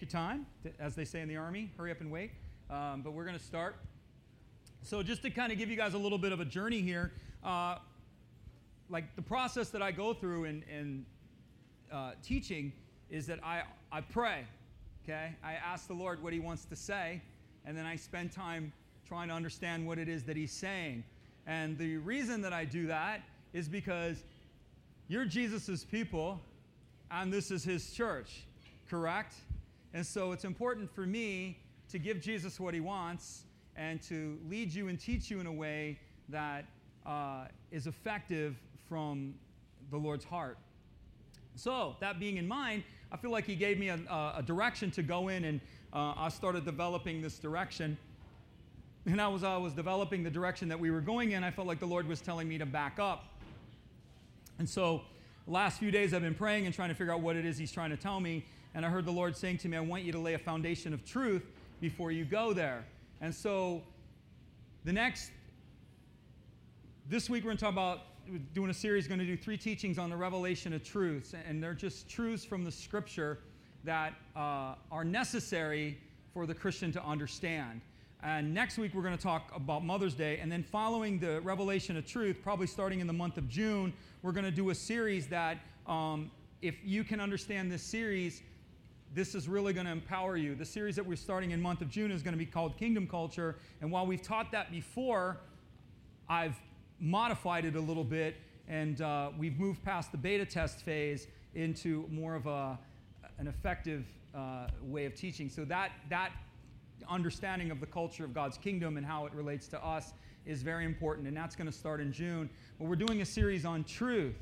your time, as they say in the Army. Hurry up and wait. Um, but we're going to start. So, just to kind of give you guys a little bit of a journey here, uh, like the process that I go through in, in uh, teaching is that I, I pray, okay? I ask the Lord what He wants to say, and then I spend time trying to understand what it is that He's saying. And the reason that I do that is because you're Jesus' people, and this is His church, correct? And so it's important for me to give Jesus what he wants and to lead you and teach you in a way that uh, is effective from the Lord's heart. So, that being in mind, I feel like he gave me a, a direction to go in, and uh, I started developing this direction. And as I was developing the direction that we were going in, I felt like the Lord was telling me to back up. And so, the last few days I've been praying and trying to figure out what it is He's trying to tell me. And I heard the Lord saying to me, I want you to lay a foundation of truth before you go there. And so the next, this week we're going to talk about doing a series, going to do three teachings on the revelation of truths. And they're just truths from the scripture that uh, are necessary for the Christian to understand. And next week, we're going to talk about Mother's Day. And then, following the revelation of truth, probably starting in the month of June, we're going to do a series that, um, if you can understand this series, this is really going to empower you. The series that we're starting in month of June is going to be called Kingdom Culture. And while we've taught that before, I've modified it a little bit, and uh, we've moved past the beta test phase into more of a, an effective uh, way of teaching. So that that understanding of the culture of God's kingdom and how it relates to us is very important, and that's going to start in June. But we're doing a series on truth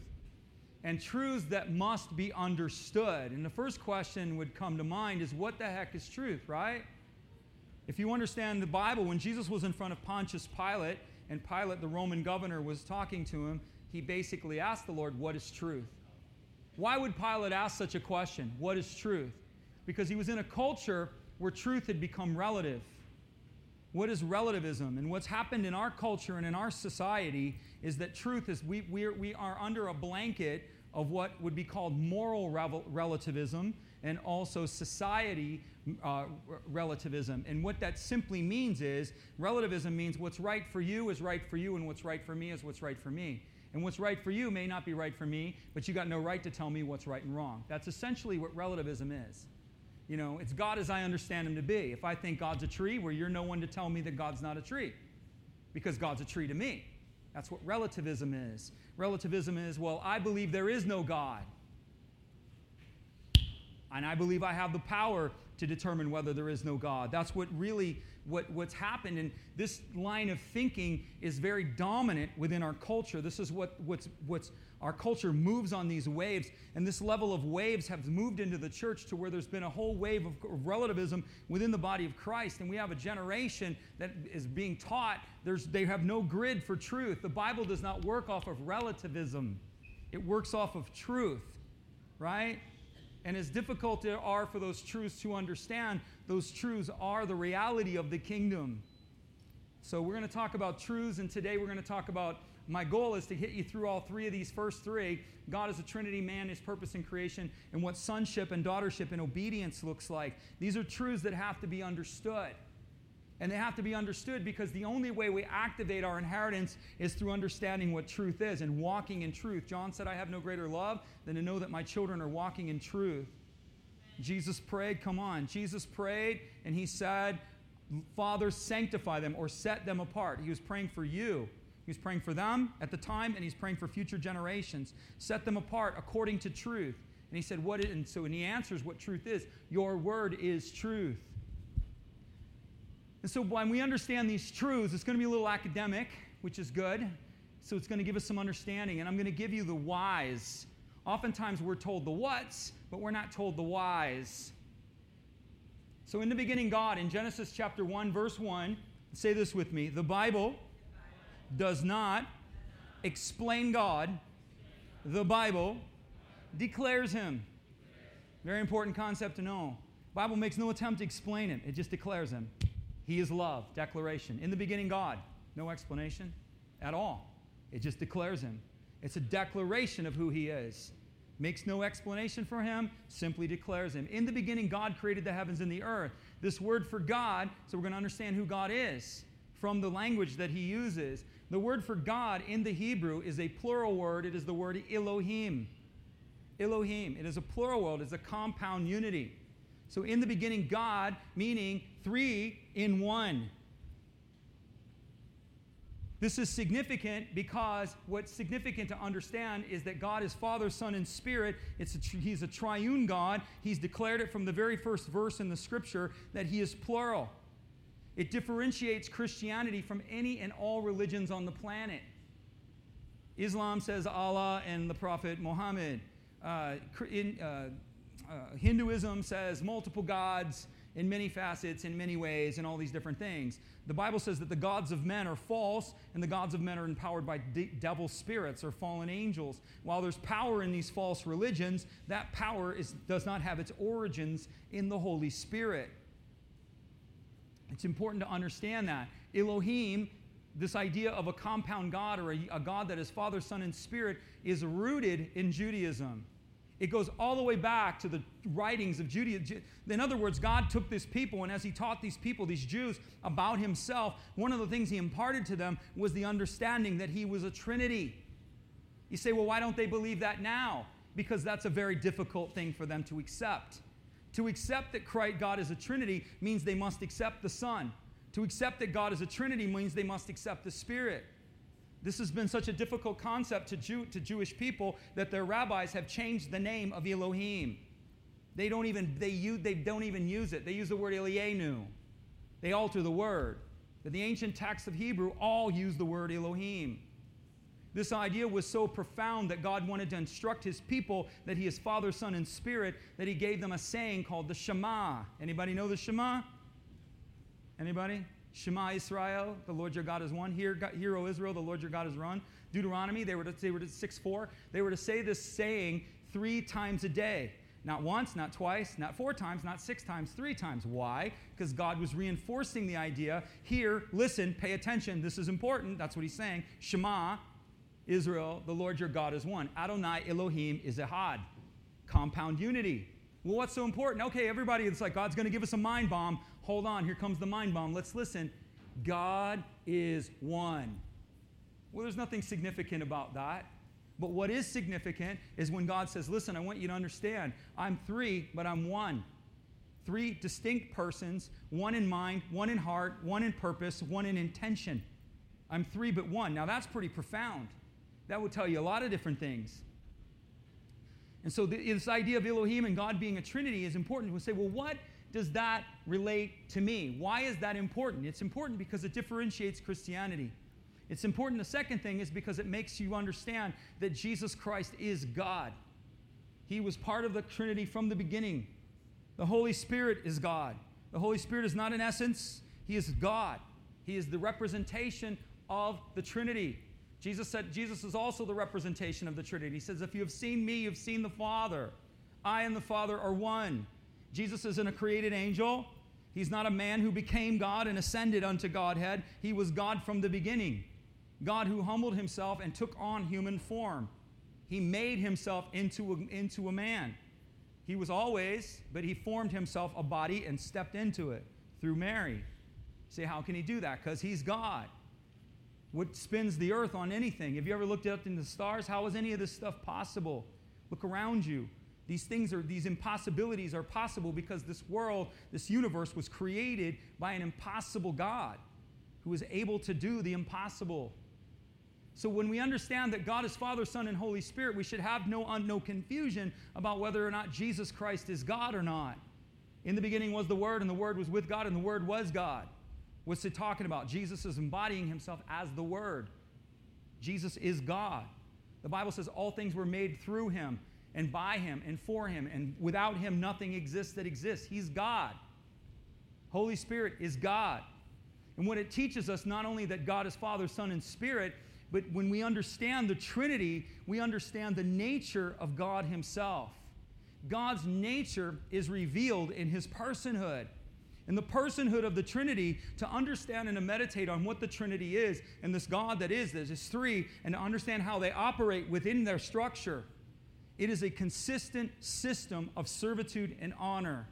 and truths that must be understood. And the first question would come to mind is what the heck is truth, right? If you understand the Bible, when Jesus was in front of Pontius Pilate, and Pilate, the Roman governor, was talking to him, he basically asked the Lord, What is truth? Why would Pilate ask such a question? What is truth? Because he was in a culture where truth had become relative. What is relativism? And what's happened in our culture and in our society is that truth is we, we, are, we are under a blanket of what would be called moral relativism and also society uh, relativism. And what that simply means is relativism means what's right for you is right for you, and what's right for me is what's right for me. And what's right for you may not be right for me, but you got no right to tell me what's right and wrong. That's essentially what relativism is. You know, it's God as I understand him to be. If I think God's a tree, well, you're no one to tell me that God's not a tree because God's a tree to me. That's what relativism is. Relativism is, well, I believe there is no God. And I believe I have the power to determine whether there is no God. That's what really what, what's happened. And this line of thinking is very dominant within our culture. This is what, what's, what's our culture moves on these waves. And this level of waves have moved into the church to where there's been a whole wave of relativism within the body of Christ. And we have a generation that is being taught there's, they have no grid for truth. The Bible does not work off of relativism, it works off of truth, right? And as difficult it are for those truths to understand, those truths are the reality of the kingdom. So we're going to talk about truths, and today we're going to talk about my goal is to hit you through all three of these first three God is a Trinity, man, his purpose in creation, and what sonship and daughtership and obedience looks like. These are truths that have to be understood. And they have to be understood because the only way we activate our inheritance is through understanding what truth is and walking in truth. John said, I have no greater love than to know that my children are walking in truth. Jesus prayed, come on. Jesus prayed and he said, Father, sanctify them or set them apart. He was praying for you. He was praying for them at the time, and he's praying for future generations. Set them apart according to truth. And he said, What is, and so and he answers what truth is. Your word is truth. And so when we understand these truths, it's going to be a little academic, which is good. So it's going to give us some understanding. And I'm going to give you the whys. Oftentimes we're told the whats, but we're not told the whys. So in the beginning, God, in Genesis chapter 1, verse 1, say this with me the Bible does not explain God, the Bible declares him. Very important concept to know. Bible makes no attempt to explain him, it just declares him. He is love, declaration. In the beginning, God. No explanation at all. It just declares him. It's a declaration of who he is. Makes no explanation for him, simply declares him. In the beginning, God created the heavens and the earth. This word for God, so we're going to understand who God is from the language that he uses. The word for God in the Hebrew is a plural word, it is the word Elohim. Elohim. It is a plural word, it's a compound unity. So in the beginning, God, meaning three in one. This is significant because what's significant to understand is that God is Father, Son, and Spirit. It's a, he's a triune God. He's declared it from the very first verse in the scripture that He is plural. It differentiates Christianity from any and all religions on the planet. Islam says Allah and the Prophet Muhammad. Uh, in, uh, uh, Hinduism says multiple gods in many facets, in many ways, and all these different things. The Bible says that the gods of men are false, and the gods of men are empowered by de- devil spirits or fallen angels. While there's power in these false religions, that power is, does not have its origins in the Holy Spirit. It's important to understand that. Elohim, this idea of a compound God or a, a God that is Father, Son, and Spirit, is rooted in Judaism. It goes all the way back to the writings of Judaism. In other words, God took this people, and as He taught these people, these Jews, about Himself, one of the things He imparted to them was the understanding that He was a Trinity. You say, well, why don't they believe that now? Because that's a very difficult thing for them to accept. To accept that Christ, God is a Trinity means they must accept the Son. To accept that God is a Trinity means they must accept the Spirit. This has been such a difficult concept to, Jew, to Jewish people that their rabbis have changed the name of Elohim. They don't even they use, they don't even use it. They use the word Elienu. They alter the word. But the ancient texts of Hebrew all use the word Elohim. This idea was so profound that God wanted to instruct his people that he is Father, Son, and Spirit that he gave them a saying called the Shema. Anybody know the Shema? Anybody? Shema Israel, the Lord your God is one. Hear, hear O Israel, the Lord your God is one. Deuteronomy, they were to, they were to 6 4. They were to say this saying three times a day. Not once, not twice, not four times, not six times, three times. Why? Because God was reinforcing the idea here, listen, pay attention, this is important. That's what he's saying. Shema, Israel, the Lord your God is one. Adonai Elohim is Ehad. Compound unity. Well, what's so important? Okay, everybody, it's like God's going to give us a mind bomb. Hold on, here comes the mind bomb. Let's listen. God is one. Well, there's nothing significant about that. But what is significant is when God says, Listen, I want you to understand, I'm three, but I'm one. Three distinct persons, one in mind, one in heart, one in purpose, one in intention. I'm three, but one. Now, that's pretty profound. That would tell you a lot of different things. And so, this idea of Elohim and God being a Trinity is important. We say, well, what does that relate to me? Why is that important? It's important because it differentiates Christianity. It's important, the second thing is because it makes you understand that Jesus Christ is God. He was part of the Trinity from the beginning. The Holy Spirit is God. The Holy Spirit is not an essence, He is God. He is the representation of the Trinity. Jesus said Jesus is also the representation of the Trinity. He says, If you have seen me, you've seen the Father. I and the Father are one. Jesus isn't a created angel. He's not a man who became God and ascended unto Godhead. He was God from the beginning. God who humbled himself and took on human form. He made himself into a, into a man. He was always, but he formed himself a body and stepped into it through Mary. Say, how can he do that? Because he's God. What spins the earth on anything? Have you ever looked up in the stars? How is any of this stuff possible? Look around you. These things are, these impossibilities are possible because this world, this universe was created by an impossible God who is able to do the impossible. So when we understand that God is Father, Son, and Holy Spirit, we should have no, no confusion about whether or not Jesus Christ is God or not. In the beginning was the Word, and the Word was with God, and the Word was God. It talking about? Jesus is embodying himself as the Word. Jesus is God. The Bible says all things were made through him and by him and for him, and without him, nothing exists that exists. He's God. Holy Spirit is God. And what it teaches us, not only that God is Father, Son, and Spirit, but when we understand the Trinity, we understand the nature of God Himself. God's nature is revealed in His personhood. In the personhood of the Trinity, to understand and to meditate on what the Trinity is and this God that is, that is three, and to understand how they operate within their structure it is a consistent system of servitude and honor.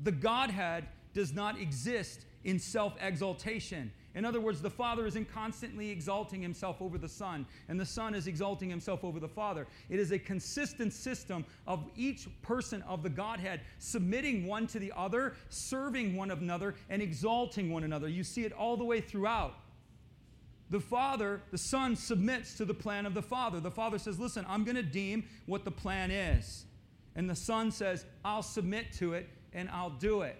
The Godhead does not exist in self exaltation. In other words, the Father isn't constantly exalting himself over the Son, and the Son is exalting himself over the Father. It is a consistent system of each person of the Godhead submitting one to the other, serving one another, and exalting one another. You see it all the way throughout. The Father, the Son submits to the plan of the Father. The Father says, Listen, I'm going to deem what the plan is. And the Son says, I'll submit to it and I'll do it.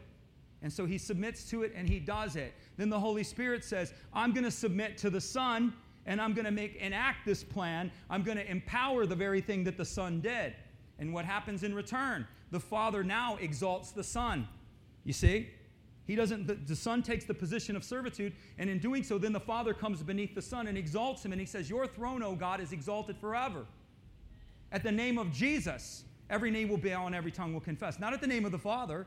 And so he submits to it and he does it. Then the Holy Spirit says, I'm going to submit to the Son and I'm going to make enact this plan. I'm going to empower the very thing that the Son did. And what happens in return? The Father now exalts the Son. You see? He doesn't, the, the, Son takes the position of servitude, and in doing so, then the Father comes beneath the Son and exalts him, and he says, Your throne, O God, is exalted forever. At the name of Jesus, every knee will bow and every tongue will confess. Not at the name of the Father,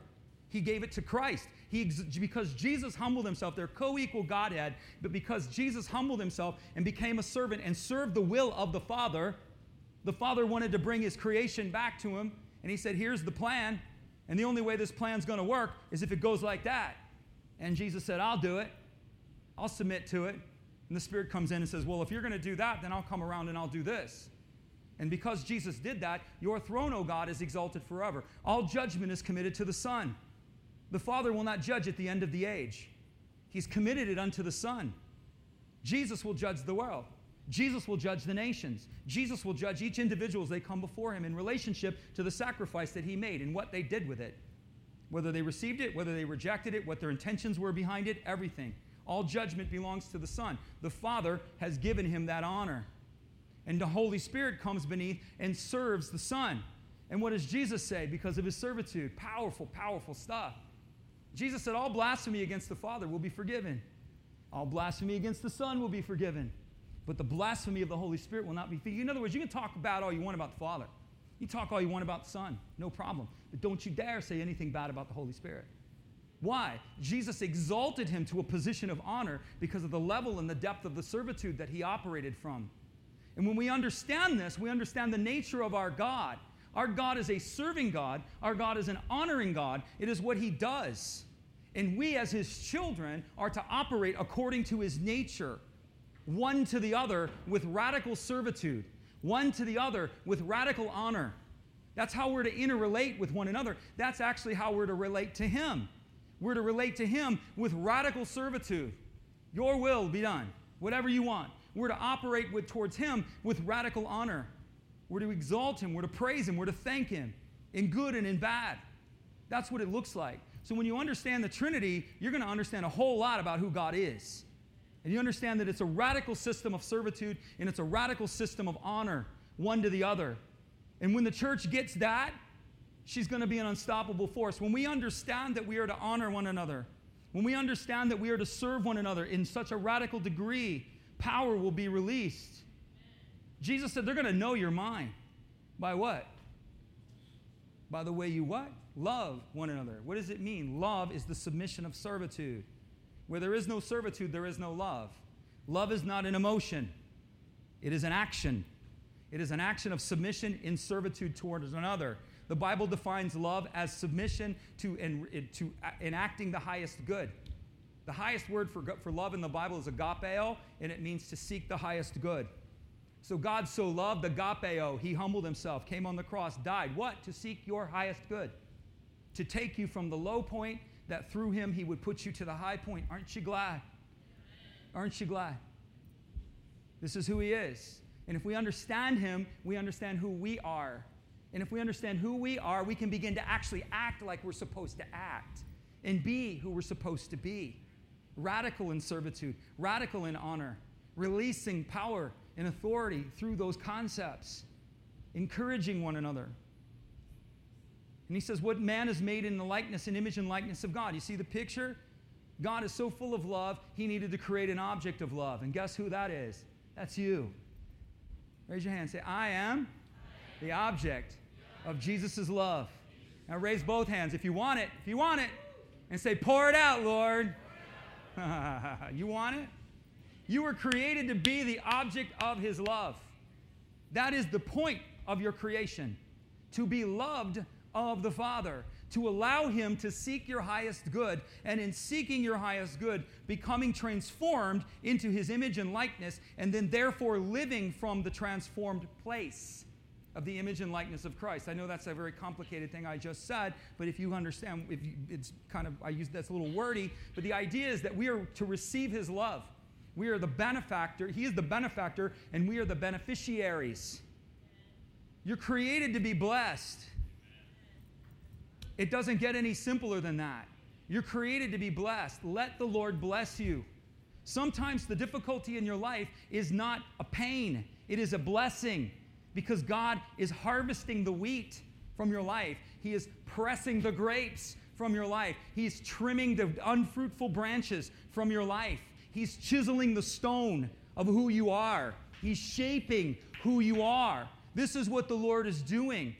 he gave it to Christ. He, because Jesus humbled himself, they're co equal Godhead, but because Jesus humbled himself and became a servant and served the will of the Father, the Father wanted to bring his creation back to him. And he said, Here's the plan. And the only way this plan's going to work is if it goes like that. And Jesus said, I'll do it. I'll submit to it. And the Spirit comes in and says, Well, if you're going to do that, then I'll come around and I'll do this. And because Jesus did that, your throne, O God, is exalted forever. All judgment is committed to the Son. The Father will not judge at the end of the age, He's committed it unto the Son. Jesus will judge the world. Jesus will judge the nations. Jesus will judge each individual as they come before him in relationship to the sacrifice that he made and what they did with it. Whether they received it, whether they rejected it, what their intentions were behind it, everything. All judgment belongs to the Son. The Father has given him that honor. And the Holy Spirit comes beneath and serves the Son. And what does Jesus say because of his servitude? Powerful, powerful stuff. Jesus said, All blasphemy against the Father will be forgiven. All blasphemy against the Son will be forgiven. But the blasphemy of the Holy Spirit will not be forgiven. In other words, you can talk about all you want about the Father. You talk all you want about the Son, no problem. But don't you dare say anything bad about the Holy Spirit. Why? Jesus exalted him to a position of honor because of the level and the depth of the servitude that he operated from. And when we understand this, we understand the nature of our God. Our God is a serving God, our God is an honoring God. It is what He does. And we, as His children, are to operate according to His nature, one to the other with radical servitude, one to the other with radical honor. That's how we're to interrelate with one another. That's actually how we're to relate to Him. We're to relate to Him with radical servitude. Your will be done, whatever you want. We're to operate with, towards Him with radical honor. We're to exalt him. We're to praise him. We're to thank him in good and in bad. That's what it looks like. So when you understand the Trinity, you're going to understand a whole lot about who God is. And you understand that it's a radical system of servitude and it's a radical system of honor, one to the other. And when the church gets that, she's going to be an unstoppable force. When we understand that we are to honor one another, when we understand that we are to serve one another in such a radical degree, power will be released. Jesus said they're going to know your mind. By what? By the way you what? Love one another. What does it mean? Love is the submission of servitude. Where there is no servitude, there is no love. Love is not an emotion, it is an action. It is an action of submission in servitude towards another. The Bible defines love as submission to, en- to enacting the highest good. The highest word for, for love in the Bible is agapeo, and it means to seek the highest good. So God so loved agapeo, he humbled himself, came on the cross, died. What? To seek your highest good. To take you from the low point that through him he would put you to the high point. Aren't you glad? Aren't you glad? This is who he is. And if we understand him, we understand who we are. And if we understand who we are, we can begin to actually act like we're supposed to act and be who we're supposed to be. Radical in servitude, radical in honor, releasing power and authority through those concepts, encouraging one another. And he says, What man is made in the likeness and image and likeness of God. You see the picture? God is so full of love, he needed to create an object of love. And guess who that is? That's you. Raise your hand. Say, I am the object of Jesus' love. Now raise both hands if you want it. If you want it. And say, Pour it out, Lord. you want it? You were created to be the object of His love. That is the point of your creation, to be loved of the Father, to allow Him to seek your highest good, and in seeking your highest good, becoming transformed into His image and likeness, and then therefore living from the transformed place of the image and likeness of Christ. I know that's a very complicated thing I just said, but if you understand, if you, it's kind of, I use that's a little wordy, but the idea is that we are to receive His love. We are the benefactor, He is the benefactor, and we are the beneficiaries. You're created to be blessed. It doesn't get any simpler than that. You're created to be blessed. Let the Lord bless you. Sometimes the difficulty in your life is not a pain, it is a blessing because God is harvesting the wheat from your life. He is pressing the grapes from your life. He's trimming the unfruitful branches from your life. He's chiseling the stone of who you are. He's shaping who you are. This is what the Lord is doing.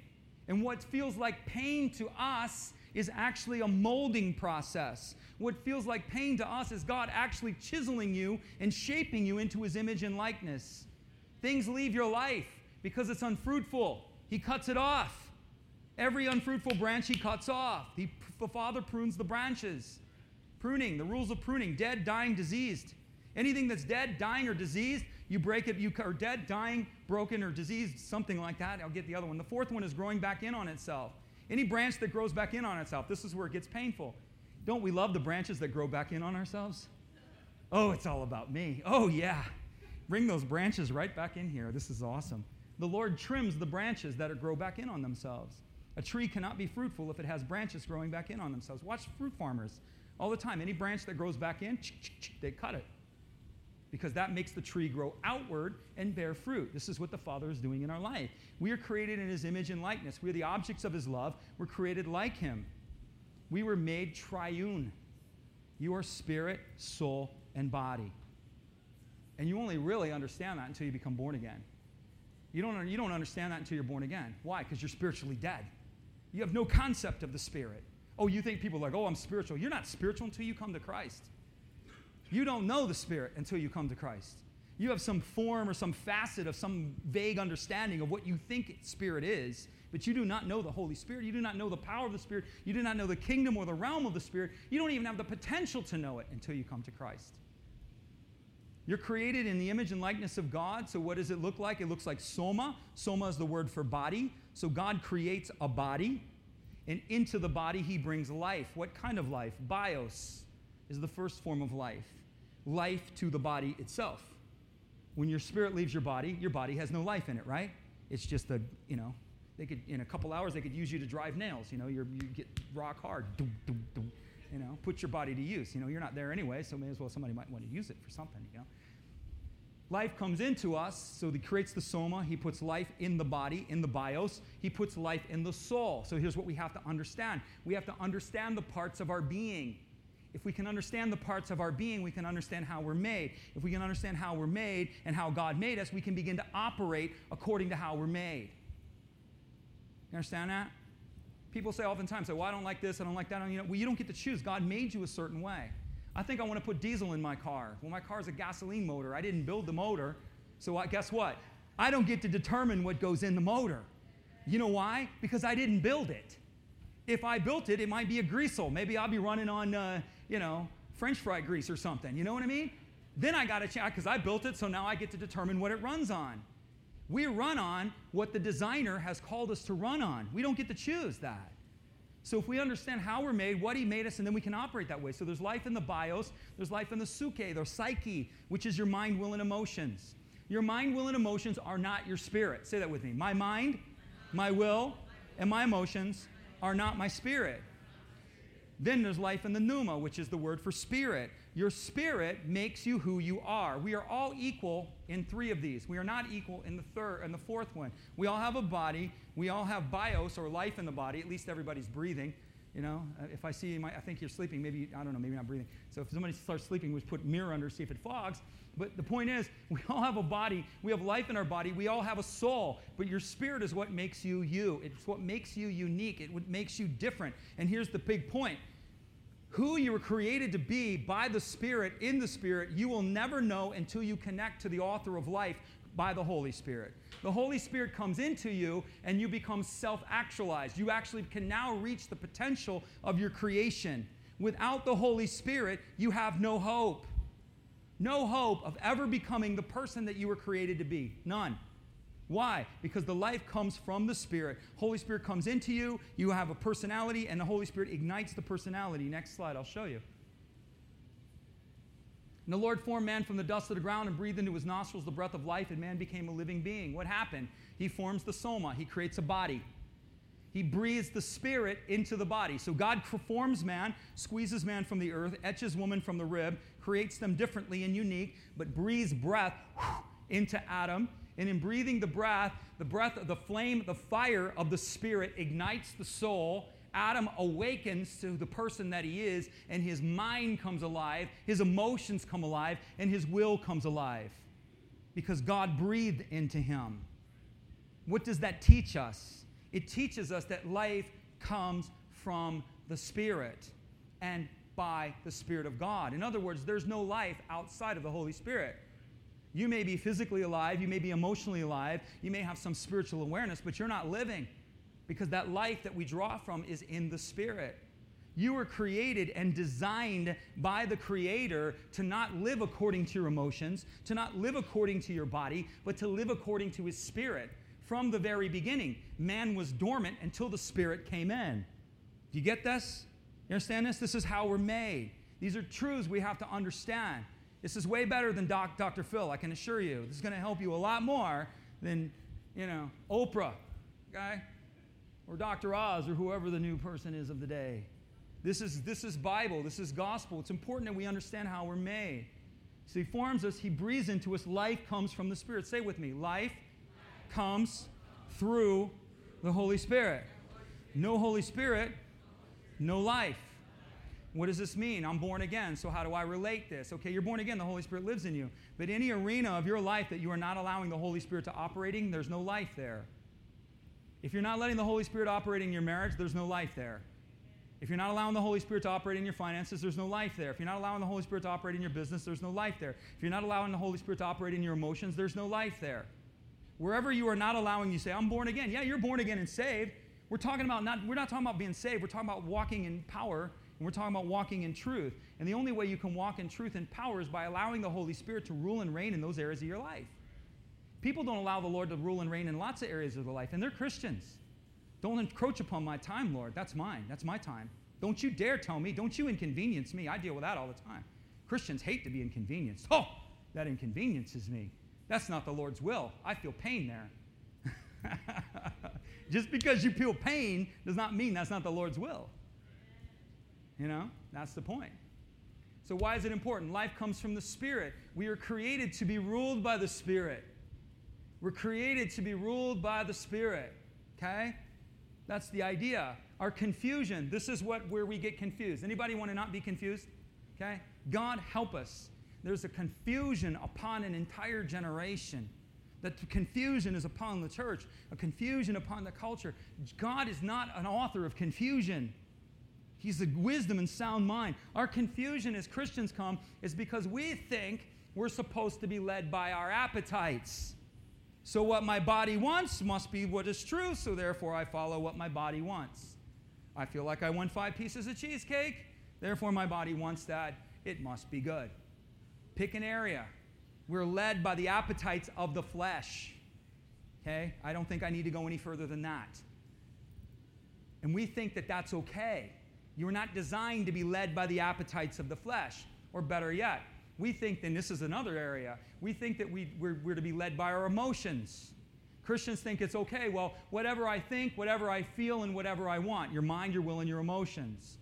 And what feels like pain to us is actually a molding process. What feels like pain to us is God actually chiseling you and shaping you into his image and likeness. Things leave your life because it's unfruitful. He cuts it off. Every unfruitful branch he cuts off. He, the Father prunes the branches. Pruning, the rules of pruning dead, dying, diseased. Anything that's dead, dying, or diseased, you break it, you are dead, dying, broken, or diseased, something like that. I'll get the other one. The fourth one is growing back in on itself. Any branch that grows back in on itself, this is where it gets painful. Don't we love the branches that grow back in on ourselves? Oh, it's all about me. Oh, yeah. Bring those branches right back in here. This is awesome. The Lord trims the branches that grow back in on themselves. A tree cannot be fruitful if it has branches growing back in on themselves. Watch fruit farmers all the time. Any branch that grows back in, they cut it because that makes the tree grow outward and bear fruit. This is what the Father is doing in our life. We are created in His image and likeness. We are the objects of His love. We're created like Him. We were made triune. You are spirit, soul, and body. And you only really understand that until you become born again. You don't, you don't understand that until you're born again. Why? Because you're spiritually dead. You have no concept of the Spirit. Oh, you think people are like, oh, I'm spiritual. You're not spiritual until you come to Christ. You don't know the Spirit until you come to Christ. You have some form or some facet of some vague understanding of what you think Spirit is, but you do not know the Holy Spirit. You do not know the power of the Spirit. You do not know the kingdom or the realm of the Spirit. You don't even have the potential to know it until you come to Christ. You're created in the image and likeness of God. So, what does it look like? It looks like soma. Soma is the word for body. So, God creates a body, and into the body, He brings life. What kind of life? Bios is the first form of life, life to the body itself. When your spirit leaves your body, your body has no life in it, right? It's just a, you know, they could, in a couple hours, they could use you to drive nails. You know, you get rock hard. You know, put your body to use. You know, you're not there anyway, so may as well somebody might want to use it for something, you know. Life comes into us, so he creates the soma. He puts life in the body, in the bios. He puts life in the soul. So here's what we have to understand we have to understand the parts of our being. If we can understand the parts of our being, we can understand how we're made. If we can understand how we're made and how God made us, we can begin to operate according to how we're made. You understand that? People say oftentimes, say, well, I don't like this, I don't like that. You know, well, you don't get to choose. God made you a certain way. I think I want to put diesel in my car. Well, my car is a gasoline motor. I didn't build the motor. So I, guess what? I don't get to determine what goes in the motor. You know why? Because I didn't build it. If I built it, it might be a greasel. Maybe I'll be running on, uh, you know, French fry grease or something. You know what I mean? Then I got to check because I built it, so now I get to determine what it runs on. We run on what the designer has called us to run on. We don't get to choose that. So if we understand how we're made, what he made us, and then we can operate that way. So there's life in the bios, there's life in the suke, there's psyche, which is your mind, will, and emotions. Your mind, will, and emotions are not your spirit. Say that with me. My mind, my will, and my emotions are not my spirit. Then there's life in the pneuma, which is the word for spirit. Your spirit makes you who you are. We are all equal in three of these. We are not equal in the third and the fourth one. We all have a body. We all have bios or life in the body. At least everybody's breathing. You know, uh, if I see you, I think you're sleeping. Maybe I don't know. Maybe not breathing. So if somebody starts sleeping, we put mirror under see if it fogs. But the point is, we all have a body. We have life in our body. We all have a soul. But your spirit is what makes you you. It's what makes you unique. It makes you different. And here's the big point who you were created to be by the Spirit, in the Spirit, you will never know until you connect to the author of life by the Holy Spirit. The Holy Spirit comes into you and you become self actualized. You actually can now reach the potential of your creation. Without the Holy Spirit, you have no hope. No hope of ever becoming the person that you were created to be. None. Why? Because the life comes from the Spirit. Holy Spirit comes into you, you have a personality, and the Holy Spirit ignites the personality. Next slide, I'll show you. And the Lord formed man from the dust of the ground and breathed into his nostrils the breath of life, and man became a living being. What happened? He forms the soma, he creates a body. He breathes the spirit into the body. So God forms man, squeezes man from the earth, etches woman from the rib, creates them differently and unique, but breathes breath into Adam. And in breathing the breath, the breath of the flame, the fire of the spirit ignites the soul Adam awakens to the person that he is, and his mind comes alive, his emotions come alive, and his will comes alive because God breathed into him. What does that teach us? It teaches us that life comes from the Spirit and by the Spirit of God. In other words, there's no life outside of the Holy Spirit. You may be physically alive, you may be emotionally alive, you may have some spiritual awareness, but you're not living because that life that we draw from is in the Spirit. You were created and designed by the Creator to not live according to your emotions, to not live according to your body, but to live according to His Spirit. From the very beginning, man was dormant until the Spirit came in. Do you get this? You understand this? This is how we're made. These are truths we have to understand. This is way better than Doc, Dr. Phil, I can assure you. This is going to help you a lot more than, you know, Oprah, okay? or Dr. Oz or whoever the new person is of the day. This is, this is Bible, this is gospel. It's important that we understand how we're made. So he forms us, he breathes into us. Life comes from the Spirit. Say with me life comes through the Holy Spirit. No Holy Spirit, no life. What does this mean? I'm born again, so how do I relate this? Okay, you're born again, the Holy Spirit lives in you. But any arena of your life that you are not allowing the Holy Spirit to operating, there's no life there. If you're not letting the Holy Spirit operate in your marriage, there's no life there. If you're not allowing the Holy Spirit to operate in your finances, there's no life there. If you're not allowing the Holy Spirit to operate in your business, there's no life there. If you're not allowing the Holy Spirit to operate in your emotions, there's no life there. Wherever you are not allowing, you say, I'm born again. Yeah, you're born again and saved. We're talking about not, we're not talking about being saved. We're talking about walking in power, and we're talking about walking in truth. And the only way you can walk in truth and power is by allowing the Holy Spirit to rule and reign in those areas of your life. People don't allow the Lord to rule and reign in lots of areas of their life, and they're Christians. Don't encroach upon my time, Lord. That's mine. That's my time. Don't you dare tell me. Don't you inconvenience me. I deal with that all the time. Christians hate to be inconvenienced. Oh, that inconveniences me. That's not the Lord's will. I feel pain there. Just because you feel pain does not mean that's not the Lord's will. You know, that's the point. So, why is it important? Life comes from the Spirit. We are created to be ruled by the Spirit. We're created to be ruled by the Spirit. Okay? That's the idea. Our confusion, this is what where we get confused. Anybody want to not be confused? Okay? God help us. There's a confusion upon an entire generation. That confusion is upon the church, a confusion upon the culture. God is not an author of confusion. He's the wisdom and sound mind. Our confusion as Christians come is because we think we're supposed to be led by our appetites. So, what my body wants must be what is true, so therefore I follow what my body wants. I feel like I want five pieces of cheesecake, therefore my body wants that. It must be good. Pick an area. We're led by the appetites of the flesh. Okay? I don't think I need to go any further than that. And we think that that's okay. You're not designed to be led by the appetites of the flesh. Or better yet, we think, and this is another area, we think that we, we're, we're to be led by our emotions. Christians think it's okay, well, whatever I think, whatever I feel, and whatever I want your mind, your will, and your emotions.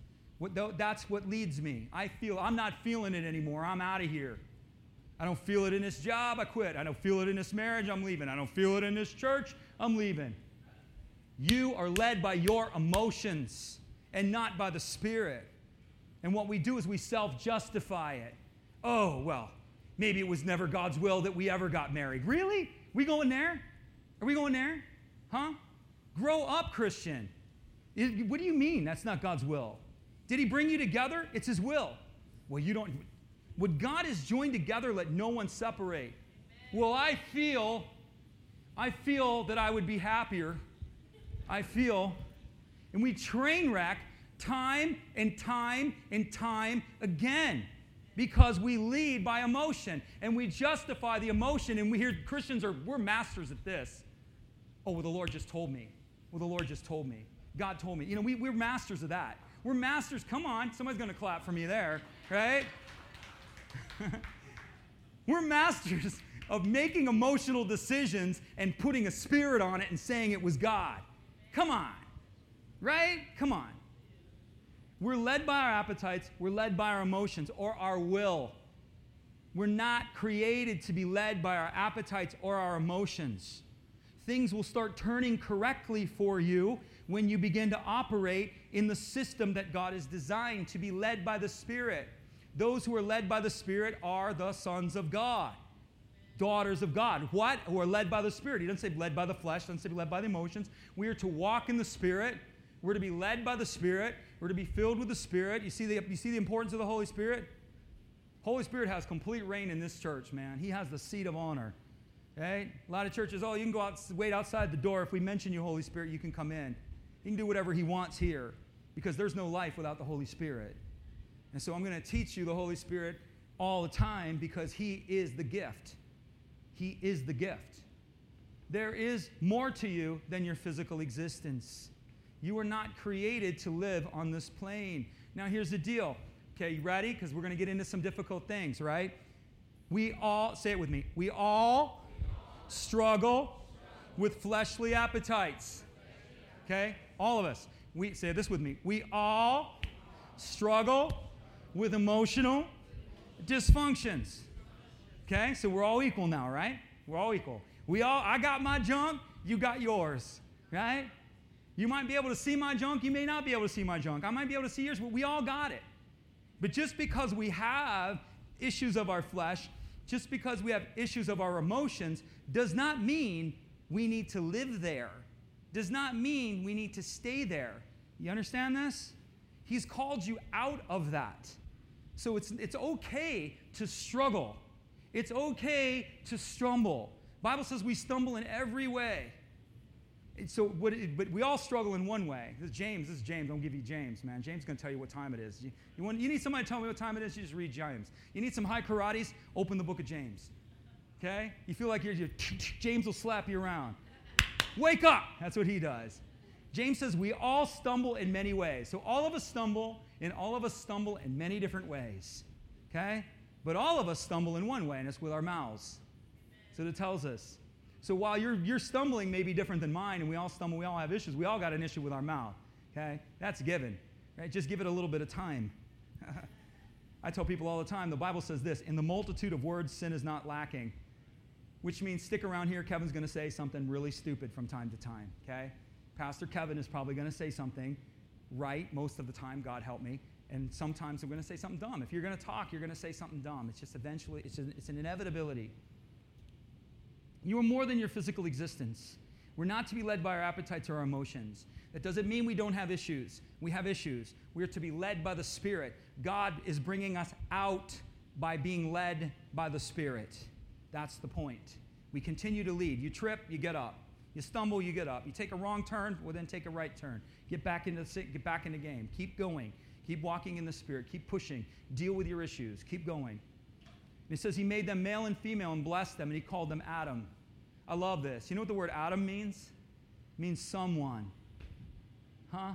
That's what leads me. I feel, I'm not feeling it anymore. I'm out of here. I don't feel it in this job, I quit. I don't feel it in this marriage, I'm leaving. I don't feel it in this church, I'm leaving. You are led by your emotions and not by the Spirit. And what we do is we self justify it oh, well, maybe it was never God's will that we ever got married. Really? We going there? Are we going there? Huh? Grow up, Christian. What do you mean that's not God's will? Did he bring you together? It's his will. Well, you don't. What God has joined together, let no one separate. well, I feel, I feel that I would be happier. I feel. And we train wreck time and time and time again because we lead by emotion and we justify the emotion and we hear Christians are we're masters at this. Oh, well, the Lord just told me. Well, the Lord just told me. God told me. You know, we, we're masters of that. We're masters. Come on, somebody's going to clap for me there, right? we're masters of making emotional decisions and putting a spirit on it and saying it was God. Come on, right? Come on. We're led by our appetites, we're led by our emotions or our will. We're not created to be led by our appetites or our emotions. Things will start turning correctly for you when you begin to operate in the system that God has designed to be led by the Spirit. Those who are led by the Spirit are the sons of God, daughters of God. What? Who are led by the Spirit. He doesn't say led by the flesh, doesn't say led by the emotions. We are to walk in the Spirit. We're to be led by the Spirit. We're to be filled with the Spirit. You see the, you see the importance of the Holy Spirit? Holy Spirit has complete reign in this church, man. He has the seat of honor. Okay? A lot of churches, oh, you can go out, wait outside the door. If we mention you, Holy Spirit, you can come in. He can do whatever he wants here because there's no life without the Holy Spirit. And so I'm going to teach you the Holy Spirit all the time because he is the gift. He is the gift. There is more to you than your physical existence. You were not created to live on this plane. Now, here's the deal. Okay, you ready? Because we're going to get into some difficult things, right? We all, say it with me, we all struggle with fleshly appetites. Okay? All of us. We say this with me. We all struggle with emotional dysfunctions. Okay? So we're all equal now, right? We're all equal. We all I got my junk, you got yours, right? You might be able to see my junk, you may not be able to see my junk. I might be able to see yours, but we all got it. But just because we have issues of our flesh, just because we have issues of our emotions, does not mean we need to live there. Does not mean we need to stay there. You understand this? He's called you out of that. So it's, it's okay to struggle. It's okay to stumble. Bible says we stumble in every way so what, but we all struggle in one way. This is James. This is James. Don't give you James, man. James is going to tell you what time it is. You, you, want, you need somebody to tell me what time it is, you just read James. You need some high karates, open the book of James. Okay? You feel like you're, you're James will slap you around. Wake up! That's what he does. James says we all stumble in many ways. So all of us stumble, and all of us stumble in many different ways. Okay? But all of us stumble in one way, and it's with our mouths. So it tells us. So while your, your stumbling may be different than mine, and we all stumble, we all have issues, we all got an issue with our mouth. Okay? That's given. Right? Just give it a little bit of time. I tell people all the time the Bible says this in the multitude of words, sin is not lacking. Which means stick around here. Kevin's going to say something really stupid from time to time. Okay? Pastor Kevin is probably going to say something right most of the time, God help me. And sometimes I'm going to say something dumb. If you're going to talk, you're going to say something dumb. It's just eventually, it's, it's an inevitability. You are more than your physical existence. We're not to be led by our appetites or our emotions. That doesn't mean we don't have issues. We have issues. We are to be led by the Spirit. God is bringing us out by being led by the Spirit. That's the point. We continue to lead. You trip, you get up. You stumble, you get up. You take a wrong turn, well then take a right turn. Get back into the, get back in the game. Keep going. Keep walking in the Spirit. Keep pushing. Deal with your issues. Keep going. And he says he made them male and female and blessed them, and he called them Adam. I love this. You know what the word Adam means? It means someone. Huh?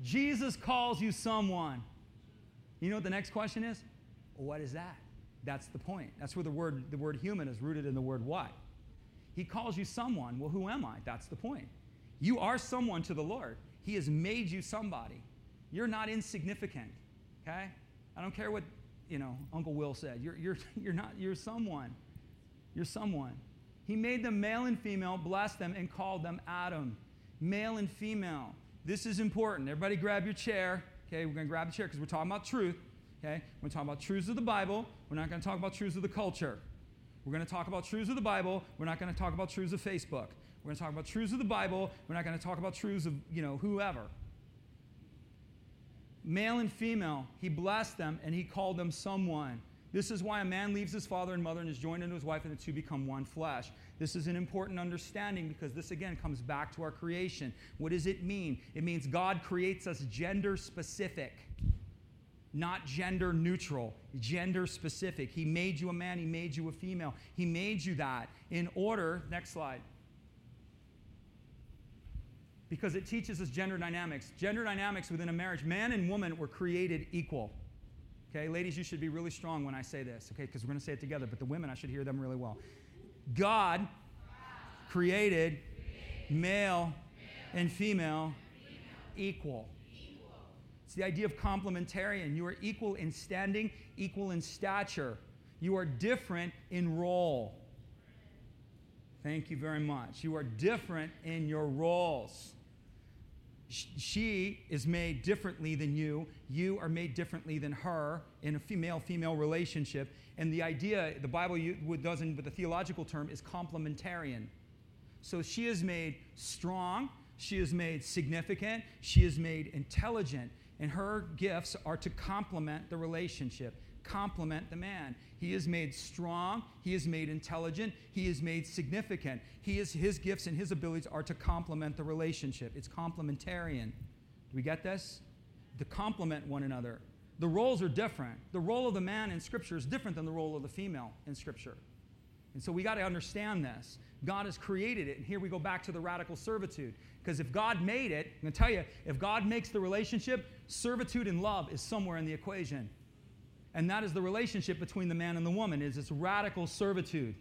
Jesus calls you someone. You know what the next question is? what is that? That's the point. That's where the word, the word human is rooted in the word what. He calls you someone. Well, who am I? That's the point. You are someone to the Lord. He has made you somebody. You're not insignificant. Okay? I don't care what you know, Uncle Will said. You're, you're, you're not, you're someone. You're someone. He made them male and female, blessed them, and called them Adam. Male and female. This is important. Everybody grab your chair. Okay, we're going to grab a chair because we're talking about truth. Okay, we're talking about truths of the Bible. We're not going to talk about truths of the culture. We're going to talk about truths of the Bible. We're not going to talk about truths of Facebook. We're going to talk about truths of the Bible. We're not going to talk about truths of, you know, whoever male and female, he blessed them and he called them someone. This is why a man leaves his father and mother and is joined unto his wife, and the two become one flesh. This is an important understanding because this again comes back to our creation. What does it mean? It means God creates us gender specific, not gender neutral, gender specific. He made you a man, He made you a female. He made you that in order, next slide because it teaches us gender dynamics. Gender dynamics within a marriage, man and woman were created equal. Okay, ladies, you should be really strong when I say this, okay, because we're going to say it together, but the women, I should hear them really well. God created male and female equal. It's the idea of complementarian. You are equal in standing, equal in stature. You are different in role. Thank you very much. You are different in your roles she is made differently than you. You are made differently than her in a female female relationship. And the idea, the Bible doesn't, but the theological term is complementarian. So she is made strong, she is made significant, she is made intelligent, and her gifts are to complement the relationship complement the man. He is made strong, he is made intelligent, he is made significant. He is, his gifts and his abilities are to complement the relationship. It's complementarian. Do we get this? To complement one another. The roles are different. The role of the man in Scripture is different than the role of the female in Scripture. And so we got to understand this. God has created it. And here we go back to the radical servitude. Because if God made it, I'm going to tell you, if God makes the relationship, servitude and love is somewhere in the equation. And that is the relationship between the man and the woman is this radical servitude,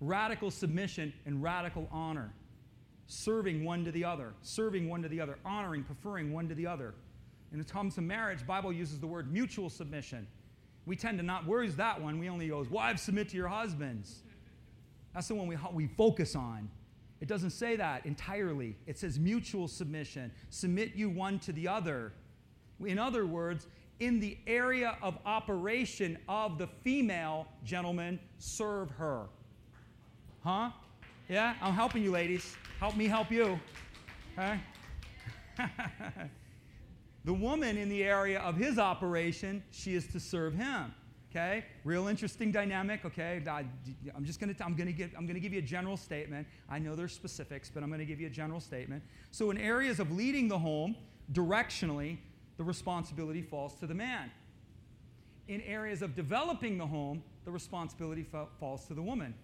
radical submission and radical honor. Serving one to the other, serving one to the other, honoring, preferring one to the other. And when it comes to marriage, Bible uses the word mutual submission. We tend to not, where's that one? We only goes, wives submit to your husbands. That's the one we, we focus on. It doesn't say that entirely. It says mutual submission. Submit you one to the other. In other words, in the area of operation of the female gentleman, serve her. Huh? Yeah, I'm helping you, ladies. Help me help you. Okay? the woman in the area of his operation, she is to serve him. Okay, real interesting dynamic. Okay, I, am just gonna I'm gonna give I'm gonna give you a general statement. I know there's specifics, but I'm gonna give you a general statement. So in areas of leading the home directionally, the responsibility falls to the man. In areas of developing the home, the responsibility fa- falls to the woman.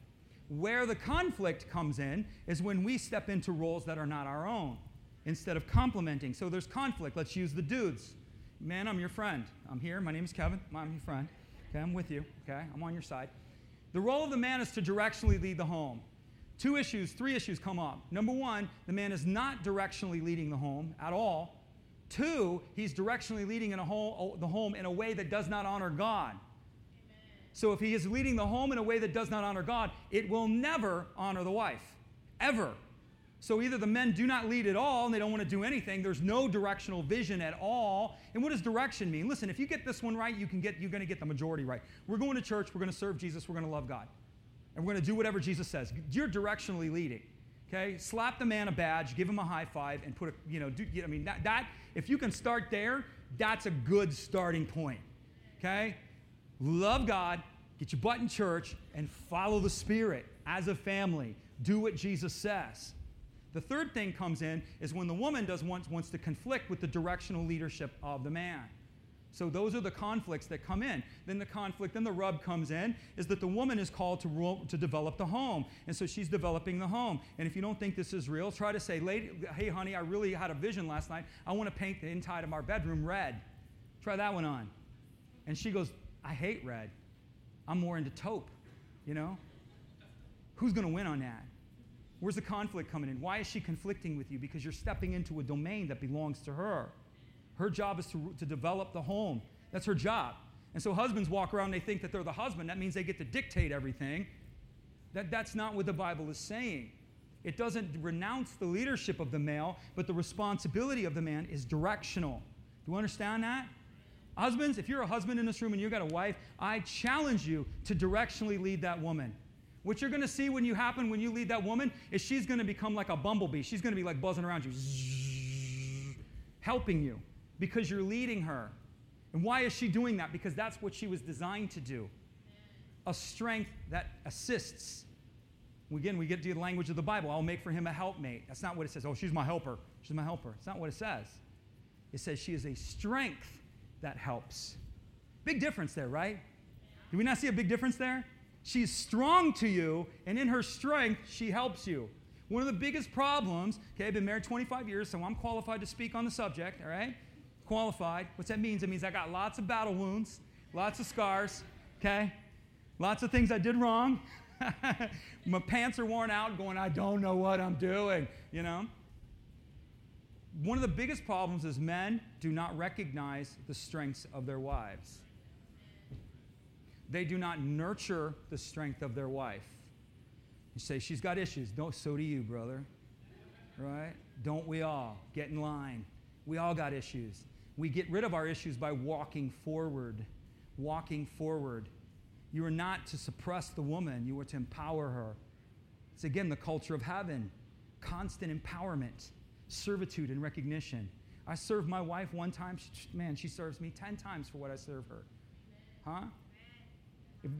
Where the conflict comes in is when we step into roles that are not our own instead of complementing. So there's conflict. Let's use the dudes. Man, I'm your friend. I'm here. My name is Kevin. I'm your friend. Okay, I'm with you. Okay, I'm on your side. The role of the man is to directionally lead the home. Two issues, three issues come up. Number one, the man is not directionally leading the home at all. Two, he's directionally leading in a home, the home in a way that does not honor God. Amen. So if he is leading the home in a way that does not honor God, it will never honor the wife. Ever. So either the men do not lead at all and they don't want to do anything. There's no directional vision at all. And what does direction mean? Listen, if you get this one right, you can get you're going to get the majority right. We're going to church, we're going to serve Jesus, we're going to love God. And we're going to do whatever Jesus says. You're directionally leading. Okay? Slap the man a badge, give him a high five, and put a, you know, do, I mean, that, that, if you can start there, that's a good starting point. Okay? Love God, get your butt in church, and follow the Spirit as a family. Do what Jesus says. The third thing comes in is when the woman does wants, wants to conflict with the directional leadership of the man. So those are the conflicts that come in. Then the conflict, then the rub comes in, is that the woman is called to, rule, to develop the home. And so she's developing the home. And if you don't think this is real, try to say, hey, honey, I really had a vision last night. I want to paint the inside of our bedroom red. Try that one on. And she goes, I hate red. I'm more into taupe, you know? Who's going to win on that? Where's the conflict coming in? Why is she conflicting with you? Because you're stepping into a domain that belongs to her. Her job is to, to develop the home. That's her job. And so husbands walk around, they think that they're the husband. That means they get to dictate everything. That, that's not what the Bible is saying. It doesn't renounce the leadership of the male, but the responsibility of the man is directional. Do you understand that? Husbands, if you're a husband in this room and you've got a wife, I challenge you to directionally lead that woman. What you're going to see when you happen when you lead that woman is she's going to become like a bumblebee. She's going to be like buzzing around you, helping you because you're leading her. And why is she doing that? Because that's what she was designed to do. a strength that assists. Again, we get to the language of the Bible. I'll make for him a helpmate. That's not what it says. Oh, she's my helper. She's my helper. It's not what it says. It says she is a strength that helps. Big difference there, right? Do we not see a big difference there? She's strong to you, and in her strength, she helps you. One of the biggest problems, okay, I've been married 25 years, so I'm qualified to speak on the subject, all right? Qualified. What's that means? It means I got lots of battle wounds, lots of scars, okay? Lots of things I did wrong. My pants are worn out, going, I don't know what I'm doing, you know? One of the biggest problems is men do not recognize the strengths of their wives. They do not nurture the strength of their wife. You say, She's got issues. No, so do you, brother. Right? Don't we all? Get in line. We all got issues. We get rid of our issues by walking forward. Walking forward. You are not to suppress the woman, you are to empower her. It's again the culture of heaven constant empowerment, servitude, and recognition. I served my wife one time. She, man, she serves me 10 times for what I serve her. Huh? If,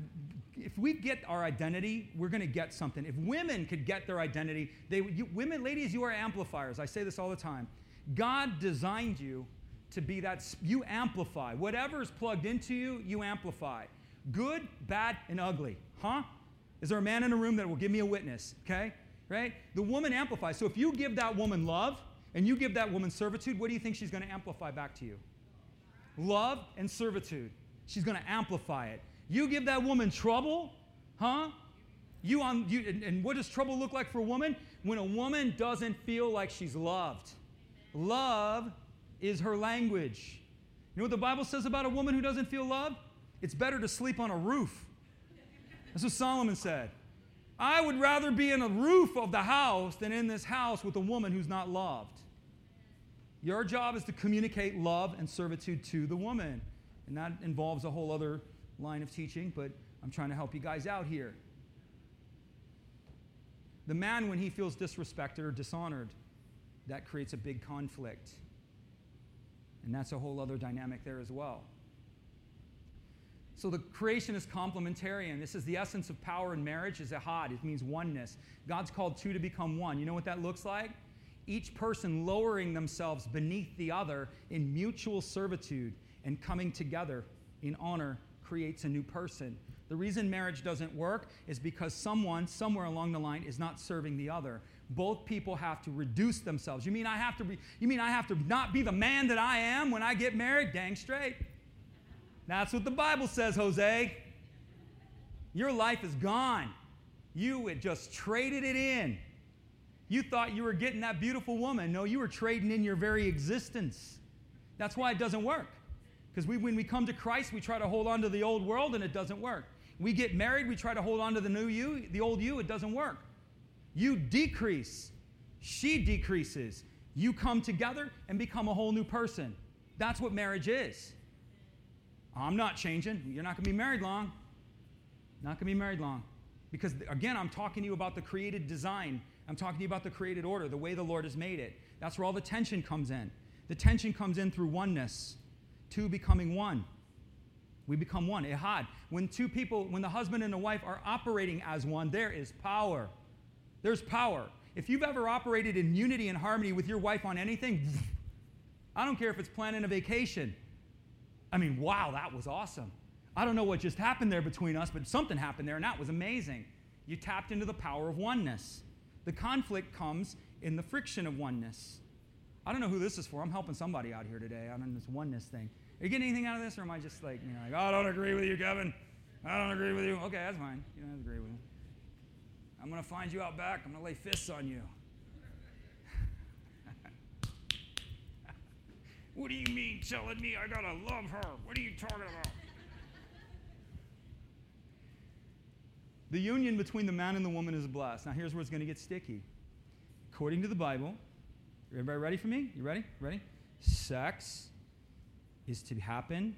if we get our identity, we're going to get something. If women could get their identity, they, you, women, ladies, you are amplifiers. I say this all the time. God designed you to be that, you amplify. Whatever is plugged into you, you amplify. Good, bad, and ugly. Huh? Is there a man in a room that will give me a witness? Okay? Right? The woman amplifies. So if you give that woman love and you give that woman servitude, what do you think she's going to amplify back to you? Love and servitude. She's going to amplify it. You give that woman trouble, huh? You on you and, and what does trouble look like for a woman? When a woman doesn't feel like she's loved. Love is her language. You know what the Bible says about a woman who doesn't feel loved? It's better to sleep on a roof. That's what Solomon said. I would rather be in a roof of the house than in this house with a woman who's not loved. Your job is to communicate love and servitude to the woman. And that involves a whole other line of teaching, but I'm trying to help you guys out here. The man, when he feels disrespected or dishonored, that creates a big conflict. And that's a whole other dynamic there as well. So the creation is complementarian. This is the essence of power in marriage is ahad. It means oneness. God's called two to become one. You know what that looks like? Each person lowering themselves beneath the other in mutual servitude and coming together in honor creates a new person. The reason marriage doesn't work is because someone, somewhere along the line, is not serving the other. Both people have to reduce themselves. You mean I have to be, you mean I have to not be the man that I am when I get married? Dang straight. That's what the Bible says, Jose. Your life is gone. You had just traded it in. You thought you were getting that beautiful woman. No, you were trading in your very existence. That's why it doesn't work. Because we, when we come to Christ, we try to hold on to the old world and it doesn't work. We get married, we try to hold on to the new you, the old you, it doesn't work. You decrease, she decreases. You come together and become a whole new person. That's what marriage is. I'm not changing. You're not going to be married long. Not going to be married long. Because again, I'm talking to you about the created design. I'm talking to you about the created order, the way the Lord has made it. That's where all the tension comes in. The tension comes in through oneness two becoming one. We become one. Ehad. When two people, when the husband and the wife are operating as one, there is power. There's power. If you've ever operated in unity and harmony with your wife on anything, I don't care if it's planning a vacation. I mean, wow, that was awesome. I don't know what just happened there between us, but something happened there, and that was amazing. You tapped into the power of oneness. The conflict comes in the friction of oneness. I don't know who this is for. I'm helping somebody out here today on this oneness thing. Are you getting anything out of this, or am I just like, you know, like, oh, I don't agree with you, Kevin. I don't agree with you. Okay, that's fine. You don't agree with me. I'm going to find you out back. I'm going to lay fists on you. what do you mean telling me I got to love her? What are you talking about? the union between the man and the woman is blessed. Now, here's where it's going to get sticky. According to the Bible, everybody ready for me? You ready? Ready? Sex is to happen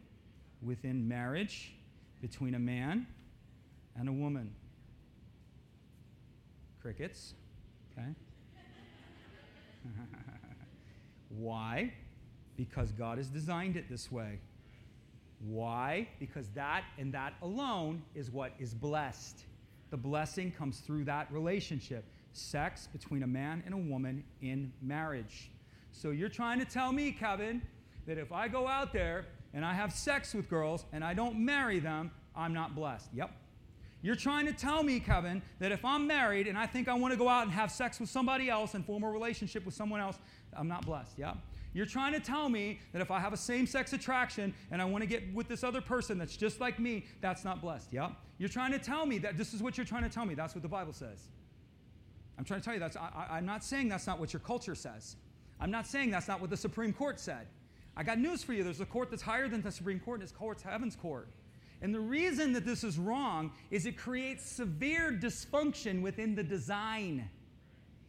within marriage between a man and a woman. Crickets. Okay? Why? Because God has designed it this way. Why? Because that and that alone is what is blessed. The blessing comes through that relationship sex between a man and a woman in marriage. So you're trying to tell me, Kevin, that if I go out there and I have sex with girls and I don't marry them, I'm not blessed. Yep. You're trying to tell me, Kevin, that if I'm married and I think I want to go out and have sex with somebody else and form a relationship with someone else, I'm not blessed. Yep. You're trying to tell me that if I have a same sex attraction and I want to get with this other person that's just like me, that's not blessed. Yep. You're trying to tell me that this is what you're trying to tell me. That's what the Bible says. I'm trying to tell you that's, I, am not saying that's not what your culture says. I'm not saying that's not what the Supreme Court said. I got news for you. There's a court that's higher than the Supreme Court, and it's called Heaven's Court. And the reason that this is wrong is it creates severe dysfunction within the design.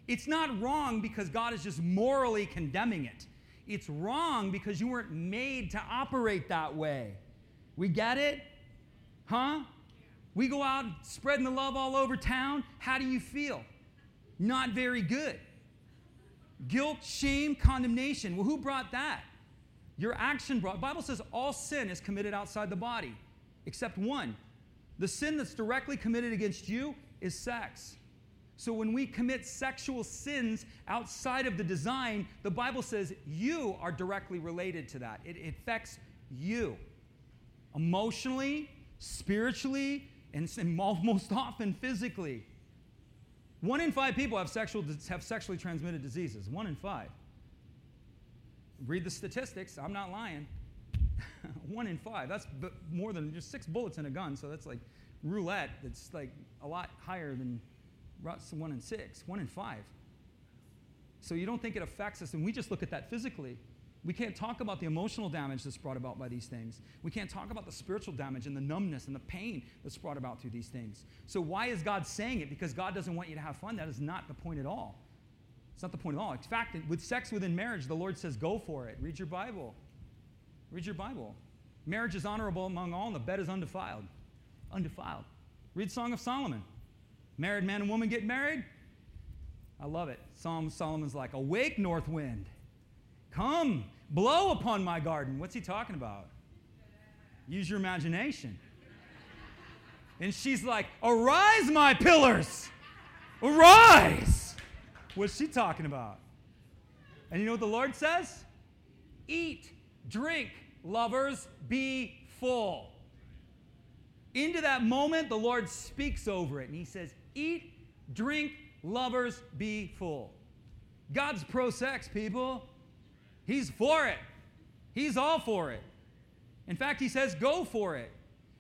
It's not wrong because God is just morally condemning it. It's wrong because you weren't made to operate that way. We get it? Huh? We go out spreading the love all over town. How do you feel? Not very good. Guilt, shame, condemnation. Well, who brought that? Your action brought. Bible says all sin is committed outside the body except one. The sin that's directly committed against you is sex. So when we commit sexual sins outside of the design, the Bible says you are directly related to that. It, affects you emotionally, spiritually, and, and most often physically. One in five people have, sexual, have sexually transmitted diseases. One in five. Read the statistics. I'm not lying. one in five. That's more than just six bullets in a gun, so that's like roulette. That's like a lot higher than one in six, one in five. So you don't think it affects us, and we just look at that physically. We can't talk about the emotional damage that's brought about by these things. We can't talk about the spiritual damage and the numbness and the pain that's brought about through these things. So, why is God saying it? Because God doesn't want you to have fun. That is not the point at all. It's not the point at all. In fact, with sex within marriage, the Lord says, go for it. Read your Bible. Read your Bible. Marriage is honorable among all, and the bed is undefiled. Undefiled. Read Song of Solomon. Married man and woman get married. I love it. Psalm Solomon's like, Awake, north wind. Come, blow upon my garden. What's he talking about? Use your imagination. And she's like, Arise, my pillars. Arise. What's she talking about? And you know what the Lord says? Eat, drink, lovers, be full. Into that moment, the Lord speaks over it and he says, Eat, drink, lovers, be full. God's pro sex, people. He's for it, He's all for it. In fact, He says, Go for it.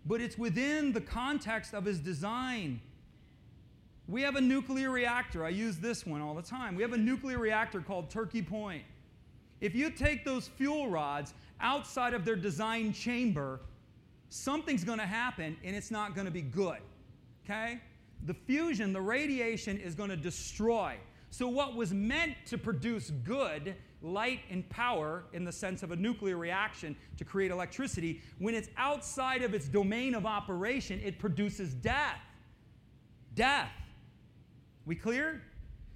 But it's within the context of His design. We have a nuclear reactor. I use this one all the time. We have a nuclear reactor called Turkey Point. If you take those fuel rods outside of their design chamber, something's going to happen and it's not going to be good. Okay? The fusion, the radiation is going to destroy. So, what was meant to produce good, light, and power in the sense of a nuclear reaction to create electricity, when it's outside of its domain of operation, it produces death. Death. We clear?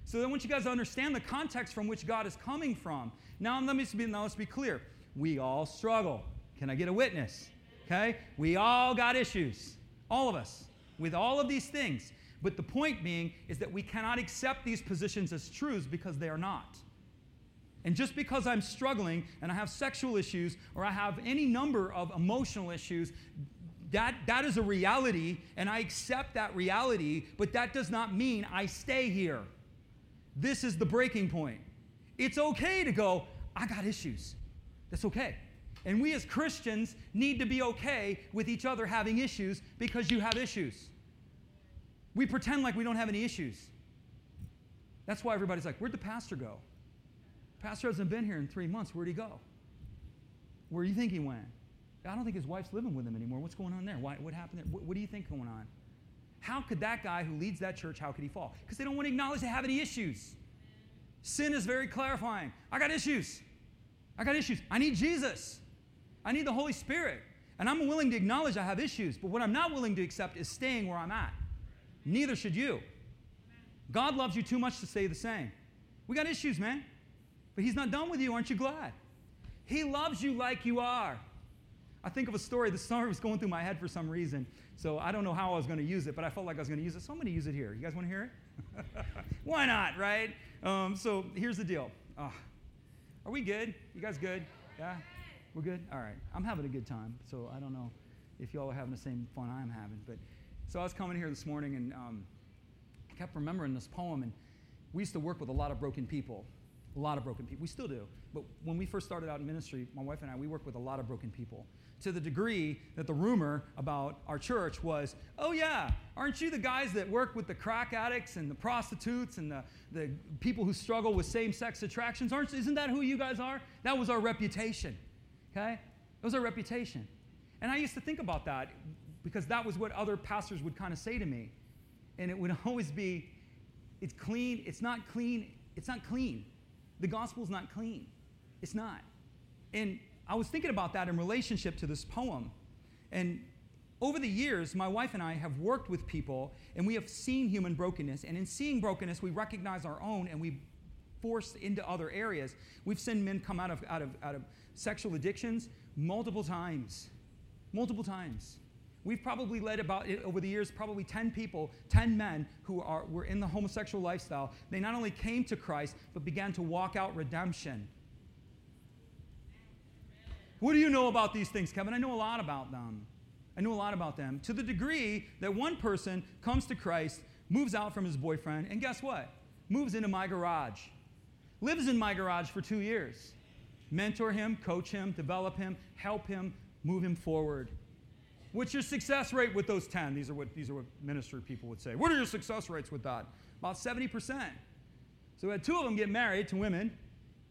So, I want you guys to understand the context from which God is coming from. Now, let me be, now let's be clear. We all struggle. Can I get a witness? Okay? We all got issues. All of us. With all of these things. But the point being is that we cannot accept these positions as truths because they are not. And just because I'm struggling and I have sexual issues or I have any number of emotional issues, that, that is a reality and I accept that reality, but that does not mean I stay here. This is the breaking point. It's okay to go, I got issues. That's okay. And we as Christians need to be okay with each other having issues because you have issues. We pretend like we don't have any issues. That's why everybody's like, Where'd the pastor go? Pastor hasn't been here in three months. Where'd he go? Where do you think he went? I don't think his wife's living with him anymore. What's going on there? Why, what happened there? What, what do you think going on? How could that guy who leads that church, how could he fall? Because they don't want to acknowledge they have any issues. Sin is very clarifying. I got issues. I got issues. I need Jesus. I need the Holy Spirit. And I'm willing to acknowledge I have issues, but what I'm not willing to accept is staying where I'm at. Neither should you. God loves you too much to stay the same. We got issues, man. But He's not done with you. Aren't you glad? He loves you like you are. I think of a story. The story was going through my head for some reason. So I don't know how I was going to use it, but I felt like I was going to use it. So I'm going to use it here. You guys want to hear it? Why not, right? Um, so here's the deal. Uh, are we good? You guys good? Yeah? We're good? All right. I'm having a good time. So I don't know if y'all are having the same fun I'm having. But so I was coming here this morning and um, I kept remembering this poem. And we used to work with a lot of broken people. A lot of broken people. We still do. But when we first started out in ministry, my wife and I, we worked with a lot of broken people. To the degree that the rumor about our church was, oh, yeah, aren't you the guys that work with the crack addicts and the prostitutes and the, the people who struggle with same sex attractions? Aren't, isn't that who you guys are? That was our reputation. Okay? That was our reputation. And I used to think about that because that was what other pastors would kind of say to me. And it would always be, it's clean, it's not clean, it's not clean. The gospel's not clean. It's not. And I was thinking about that in relationship to this poem. And over the years, my wife and I have worked with people and we have seen human brokenness. And in seeing brokenness, we recognize our own and we force into other areas. We've seen men come out of, out of, out of sexual addictions multiple times. Multiple times. We've probably led about eh, over the years probably 10 people, 10 men who are, were in the homosexual lifestyle. They not only came to Christ, but began to walk out redemption. What do you know about these things, Kevin? I know a lot about them. I know a lot about them to the degree that one person comes to Christ, moves out from his boyfriend, and guess what? Moves into my garage. Lives in my garage for two years. Mentor him, coach him, develop him, help him, move him forward. What's your success rate with those 10? These are what, these are what ministry people would say. What are your success rates with that? About 70%. So we had two of them get married to women.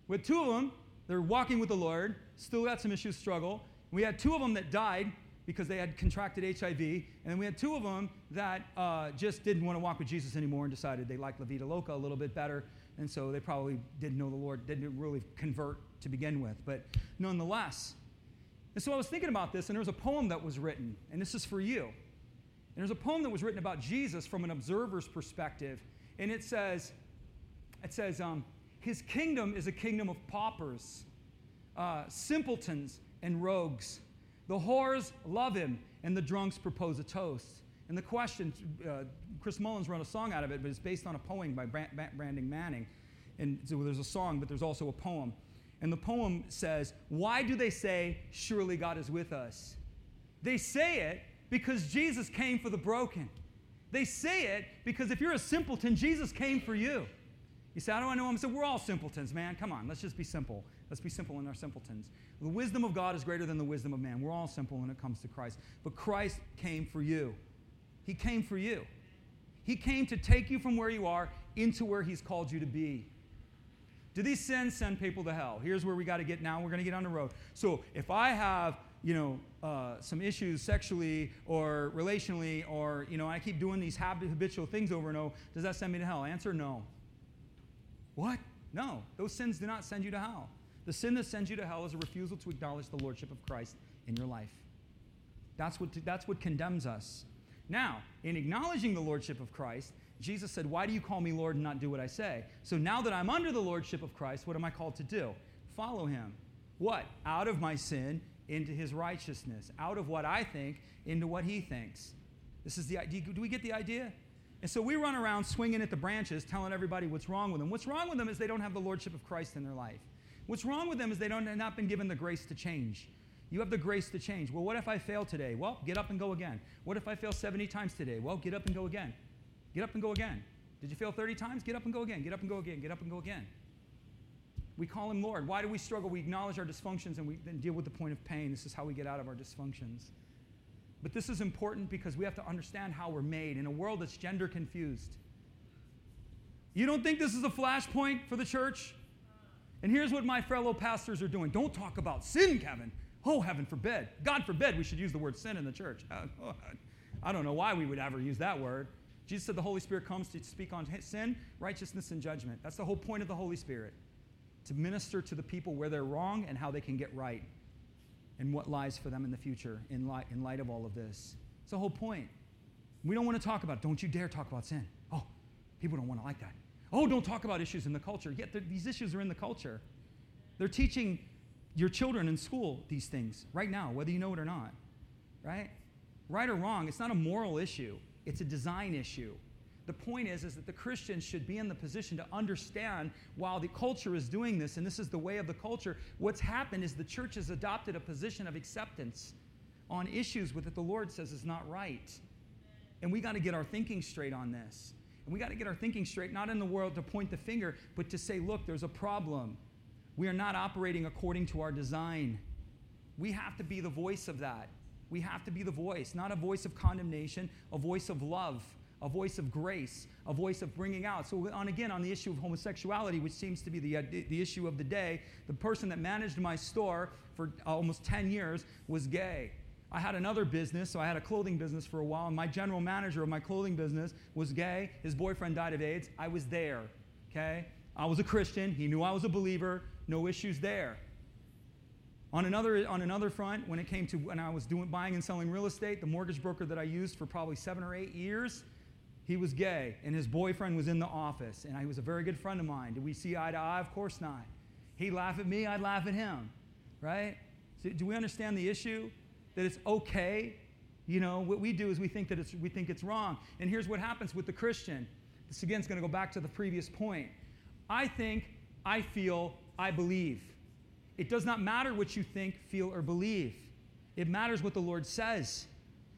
With two of them, they're walking with the Lord, still got some issues, struggle. We had two of them that died because they had contracted HIV. And then we had two of them that uh, just didn't want to walk with Jesus anymore and decided they liked La Vida Loca a little bit better. And so they probably didn't know the Lord, didn't really convert to begin with. But nonetheless, and so I was thinking about this, and there was a poem that was written, and this is for you. And there's a poem that was written about Jesus from an observer's perspective, and it says, it says, um, his kingdom is a kingdom of paupers, uh, simpletons, and rogues. The whores love him, and the drunks propose a toast. And the question, uh, Chris Mullins wrote a song out of it, but it's based on a poem by Brennan Manning. And so there's a song, but there's also a poem. And the poem says, Why do they say, Surely God is with us? They say it because Jesus came for the broken. They say it because if you're a simpleton, Jesus came for you. You say, How do I know him? I said, We're all simpletons, man. Come on, let's just be simple. Let's be simple in our simpletons. The wisdom of God is greater than the wisdom of man. We're all simple when it comes to Christ. But Christ came for you. He came for you. He came to take you from where you are into where He's called you to be. Do these sins send people to hell? Here's where we got to get now. We're going to get on the road. So if I have, you know, uh, some issues sexually or relationally, or you know, I keep doing these habitual things over and over, does that send me to hell? Answer: No. What? No. Those sins do not send you to hell. The sin that sends you to hell is a refusal to acknowledge the lordship of Christ in your life. That's what, that's what condemns us. Now, in acknowledging the lordship of Christ, Jesus said, Why do you call me Lord and not do what I say? So now that I'm under the lordship of Christ, what am I called to do? Follow him. What? Out of my sin into his righteousness. Out of what I think into what he thinks. This is the idea. Do we get the idea? And so we run around swinging at the branches, telling everybody what's wrong with them. What's wrong with them is they don't have the lordship of Christ in their life. What's wrong with them is they don't have not been given the grace to change. You have the grace to change. Well, what if I fail today? Well, get up and go again. What if I fail 70 times today? Well, get up and go again. Get up and go again. Did you fail 30 times? Get up and go again. Get up and go again. Get up and go again. We call him Lord. Why do we struggle? We acknowledge our dysfunctions and we then deal with the point of pain. This is how we get out of our dysfunctions. But this is important because we have to understand how we're made in a world that's gender confused. You don't think this is a flashpoint for the church? And here's what my fellow pastors are doing. Don't talk about sin, Kevin. Oh, heaven forbid. God forbid we should use the word sin in the church. I don't know why we would ever use that word. Jesus said the Holy Spirit comes to speak on sin, righteousness, and judgment. That's the whole point of the Holy Spirit to minister to the people where they're wrong and how they can get right and what lies for them in the future in light, in light of all of this. It's the whole point. We don't want to talk about, don't you dare talk about sin. Oh, people don't want to like that. Oh, don't talk about issues in the culture. Yet these issues are in the culture. They're teaching your children in school these things right now, whether you know it or not, right? Right or wrong, it's not a moral issue, it's a design issue. The point is, is that the Christians should be in the position to understand while the culture is doing this, and this is the way of the culture, what's happened is the church has adopted a position of acceptance on issues with that the Lord says is not right. And we got to get our thinking straight on this. And we got to get our thinking straight, not in the world to point the finger, but to say, look, there's a problem. We are not operating according to our design. We have to be the voice of that. We have to be the voice, not a voice of condemnation, a voice of love, a voice of grace, a voice of bringing out. So, on again, on the issue of homosexuality, which seems to be the, uh, the issue of the day, the person that managed my store for almost 10 years was gay. I had another business, so I had a clothing business for a while, and my general manager of my clothing business was gay. His boyfriend died of AIDS. I was there, okay? I was a Christian. He knew I was a believer. No issues there. On another, on another front, when it came to when I was doing buying and selling real estate, the mortgage broker that I used for probably seven or eight years, he was gay, and his boyfriend was in the office, and he was a very good friend of mine. Did we see eye to eye? Of course not. He'd laugh at me, I'd laugh at him, right? So do we understand the issue? that it's okay. You know, what we do is we think that it's, we think it's wrong. And here's what happens with the Christian. This again is going to go back to the previous point. I think, I feel, I believe. It does not matter what you think, feel, or believe. It matters what the Lord says.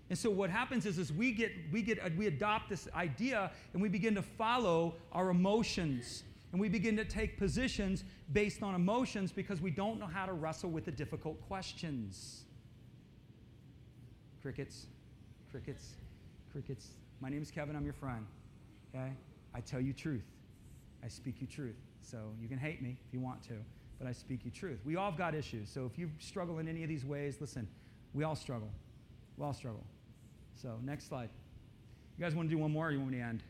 And so what happens is, is we get we get we adopt this idea and we begin to follow our emotions and we begin to take positions based on emotions because we don't know how to wrestle with the difficult questions. Crickets, crickets, crickets. My name is Kevin. I'm your friend. Okay? I tell you truth. I speak you truth. So you can hate me if you want to, but I speak you truth. We all have got issues. So if you struggle in any of these ways, listen, we all struggle. We all struggle. So next slide. You guys want to do one more or you want me to end?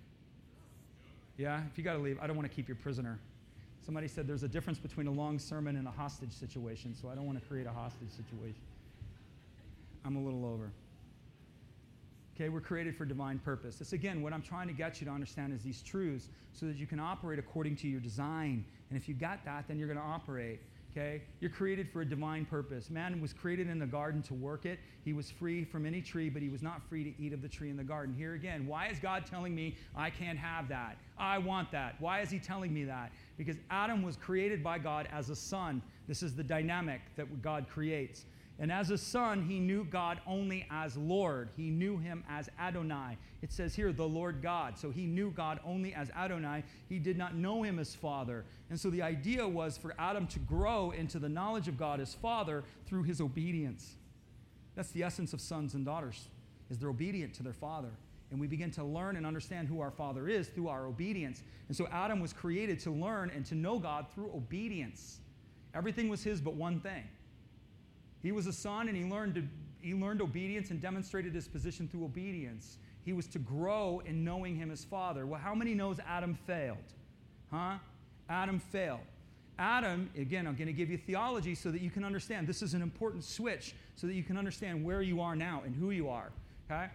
Yeah? If you got to leave, I don't want to keep you prisoner. Somebody said there's a difference between a long sermon and a hostage situation, so I don't want to create a hostage situation. I'm a little over. Okay, we're created for divine purpose. This, again, what I'm trying to get you to understand is these truths so that you can operate according to your design. And if you got that, then you're going to operate. Okay? You're created for a divine purpose. Man was created in the garden to work it. He was free from any tree, but he was not free to eat of the tree in the garden. Here again, why is God telling me I can't have that? I want that. Why is he telling me that? Because Adam was created by God as a son. This is the dynamic that God creates. And as a son, he knew God only as Lord. He knew him as Adonai. It says here, the Lord God. So he knew God only as Adonai. He did not know him as Father. And so the idea was for Adam to grow into the knowledge of God as Father through his obedience. That's the essence of sons and daughters, is they're obedient to their father. And we begin to learn and understand who our Father is through our obedience. And so Adam was created to learn and to know God through obedience. Everything was his but one thing he was a son and he learned, he learned obedience and demonstrated his position through obedience. He was to grow in knowing him as father. Well, how many knows Adam failed? Huh? Adam failed. Adam, again, I'm going to give you theology so that you can understand. This is an important switch so that you can understand where you are now and who you are. Okay?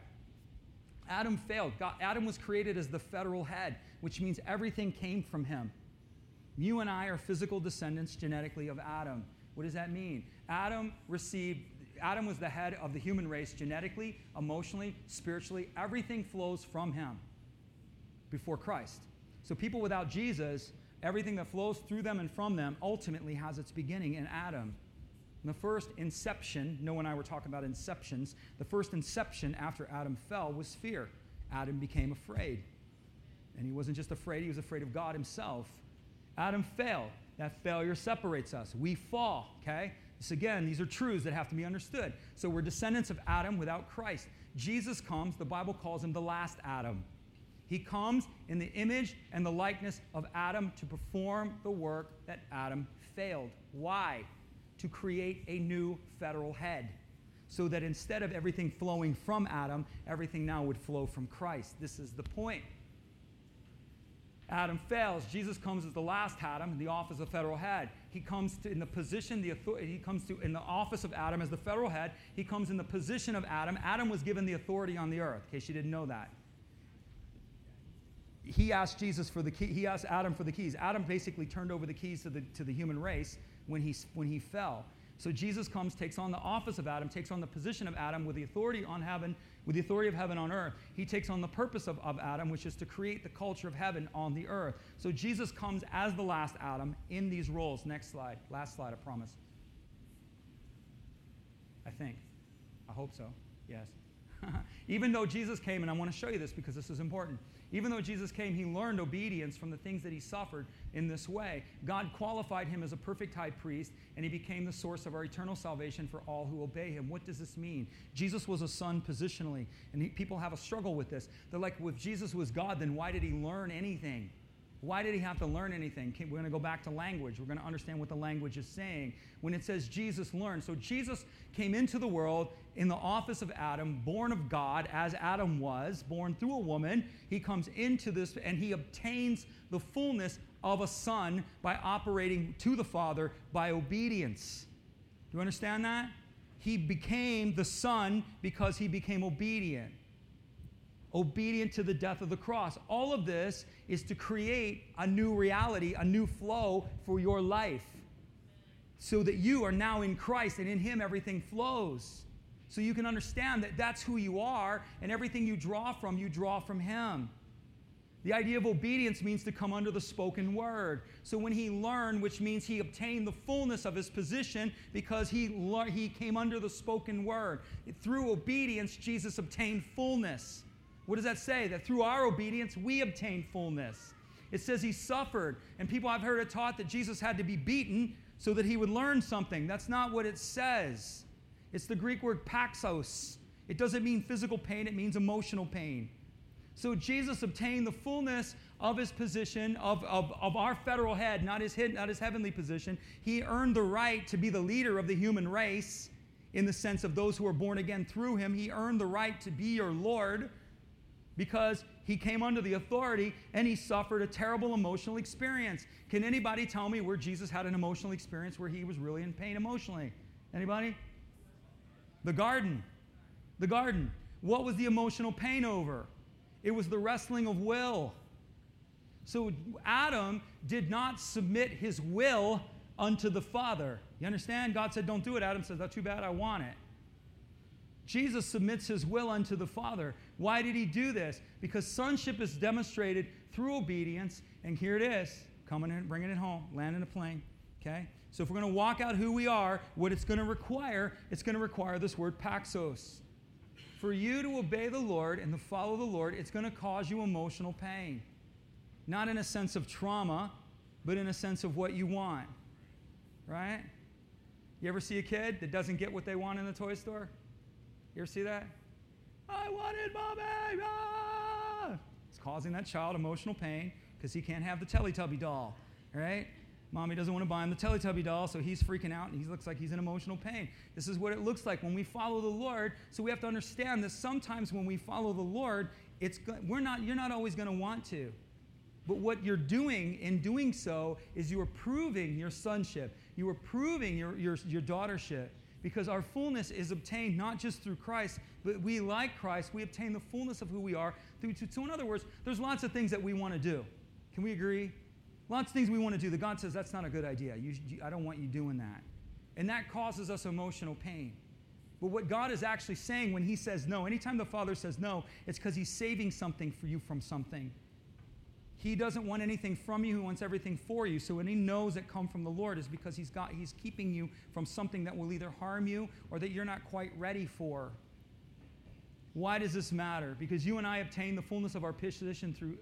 Adam failed. God, Adam was created as the federal head, which means everything came from him. You and I are physical descendants genetically of Adam. What does that mean? Adam received, Adam was the head of the human race genetically, emotionally, spiritually. Everything flows from him before Christ. So people without Jesus, everything that flows through them and from them ultimately has its beginning in Adam. And the first inception, Noah and I were talking about inceptions, the first inception after Adam fell was fear. Adam became afraid. And he wasn't just afraid, he was afraid of God himself. Adam failed. That failure separates us. We fall, okay? This again, these are truths that have to be understood. So we're descendants of Adam without Christ. Jesus comes, the Bible calls him the last Adam. He comes in the image and the likeness of Adam to perform the work that Adam failed. Why? To create a new federal head. So that instead of everything flowing from Adam, everything now would flow from Christ. This is the point. Adam fails. Jesus comes as the last Adam, in the office of federal head. He comes to, in the position, the authority, he comes to in the office of Adam as the federal head. He comes in the position of Adam. Adam was given the authority on the earth, in case you didn't know that. He asked Jesus for the key. He asked Adam for the keys. Adam basically turned over the keys to the, to the human race when he, when he fell. So Jesus comes, takes on the office of Adam, takes on the position of Adam with the authority on heaven, with the authority of heaven on earth. He takes on the purpose of, of Adam, which is to create the culture of heaven on the earth. So Jesus comes as the last Adam in these roles. Next slide. Last slide, I promise. I think. I hope so. Yes. Even though Jesus came, and I want to show you this because this is important. Even though Jesus came, he learned obedience from the things that he suffered in this way. God qualified him as a perfect high priest, and he became the source of our eternal salvation for all who obey him. What does this mean? Jesus was a son positionally, and he, people have a struggle with this. They're like, well, if Jesus was God, then why did he learn anything? Why did he have to learn anything? We're going to go back to language. We're going to understand what the language is saying when it says Jesus learned. So Jesus came into the world in the office of Adam, born of God, as Adam was, born through a woman. He comes into this and he obtains the fullness of a son by operating to the Father by obedience. Do you understand that? He became the son because he became obedient obedient to the death of the cross. All of this is to create a new reality, a new flow for your life. So that you are now in Christ and in Him everything flows. So you can understand that that's who you are and everything you draw from, you draw from Him. The idea of obedience means to come under the spoken word. So when he learned, which means he obtained the fullness of his position because he, he came under the spoken word. Through obedience, Jesus obtained fullness. What does that say? That through our obedience, we obtain fullness. It says he suffered. And people I've heard it taught that Jesus had to be beaten so that he would learn something. That's not what it says. It's the Greek word paxos. It doesn't mean physical pain, it means emotional pain. So Jesus obtained the fullness of his position, of, of, of our federal head, not his, head, not his heavenly position. He earned the right to be the leader of the human race in the sense of those who are born again through him. He earned the right to be your Lord because he came under the authority and he suffered a terrible emotional experience. Can anybody tell me where Jesus had an emotional experience where he was really in pain emotionally? Anybody? The garden. The garden. What was the emotional pain over? It was the wrestling of will. So Adam did not submit his will unto the Father. You understand? God said, Don't do it. Adam says, That's too bad. I want it. Jesus submits his will unto the Father. Why did he do this? Because sonship is demonstrated through obedience. And here it is coming in, bringing it home, landing a plane. Okay? So if we're going to walk out who we are, what it's going to require, it's going to require this word paxos. For you to obey the Lord and to follow the Lord, it's going to cause you emotional pain. Not in a sense of trauma, but in a sense of what you want. Right? You ever see a kid that doesn't get what they want in the toy store? You ever see that? I wanted mommy. Ah! It's causing that child emotional pain because he can't have the Teletubby doll, right? Mommy doesn't want to buy him the Teletubby doll, so he's freaking out and he looks like he's in emotional pain. This is what it looks like when we follow the Lord. So we have to understand that sometimes when we follow the Lord, it's we're not you're not always going to want to. But what you're doing in doing so is you are proving your sonship. You are proving your, your, your daughtership because our fullness is obtained not just through Christ, but we, like Christ, we obtain the fullness of who we are through. To, so, in other words, there's lots of things that we want to do. Can we agree? Lots of things we want to do that God says that's not a good idea. You, you, I don't want you doing that. And that causes us emotional pain. But what God is actually saying when He says no, anytime the Father says no, it's because He's saving something for you from something. He doesn't want anything from you, he wants everything for you. So when he knows that come from the Lord is because he's got he's keeping you from something that will either harm you or that you're not quite ready for. Why does this matter? Because you and I obtain the fullness of our position through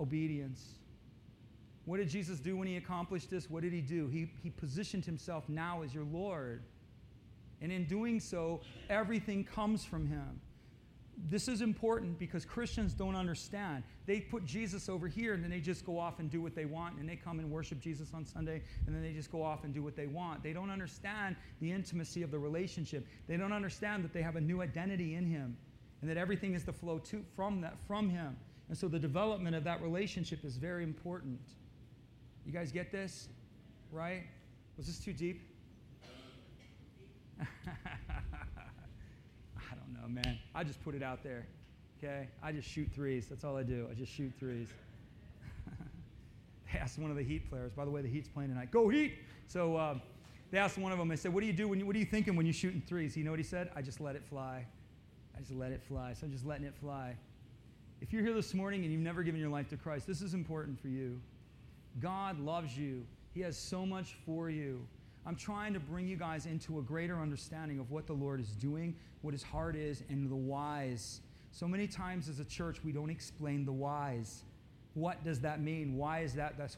obedience. What did Jesus do when he accomplished this? What did he do? He, he positioned himself now as your Lord. And in doing so, everything comes from him this is important because Christians don't understand. They put Jesus over here and then they just go off and do what they want and they come and worship Jesus on Sunday and then they just go off and do what they want. They don't understand the intimacy of the relationship. They don't understand that they have a new identity in Him and that everything is to flow to, from, that, from Him. And so the development of that relationship is very important. You guys get this? Right? Was this too deep? Oh, man. I just put it out there. Okay? I just shoot threes. That's all I do. I just shoot threes. they asked one of the Heat players, by the way, the Heat's playing tonight, go Heat! So, uh, they asked one of them, they said, What do you do when you, what are you thinking when you're shooting threes? You know what he said? I just let it fly. I just let it fly. So I'm just letting it fly. If you're here this morning and you've never given your life to Christ, this is important for you. God loves you, He has so much for you. I'm trying to bring you guys into a greater understanding of what the Lord is doing, what His heart is, and the whys. So many times as a church, we don't explain the whys. What does that mean? Why is that? That's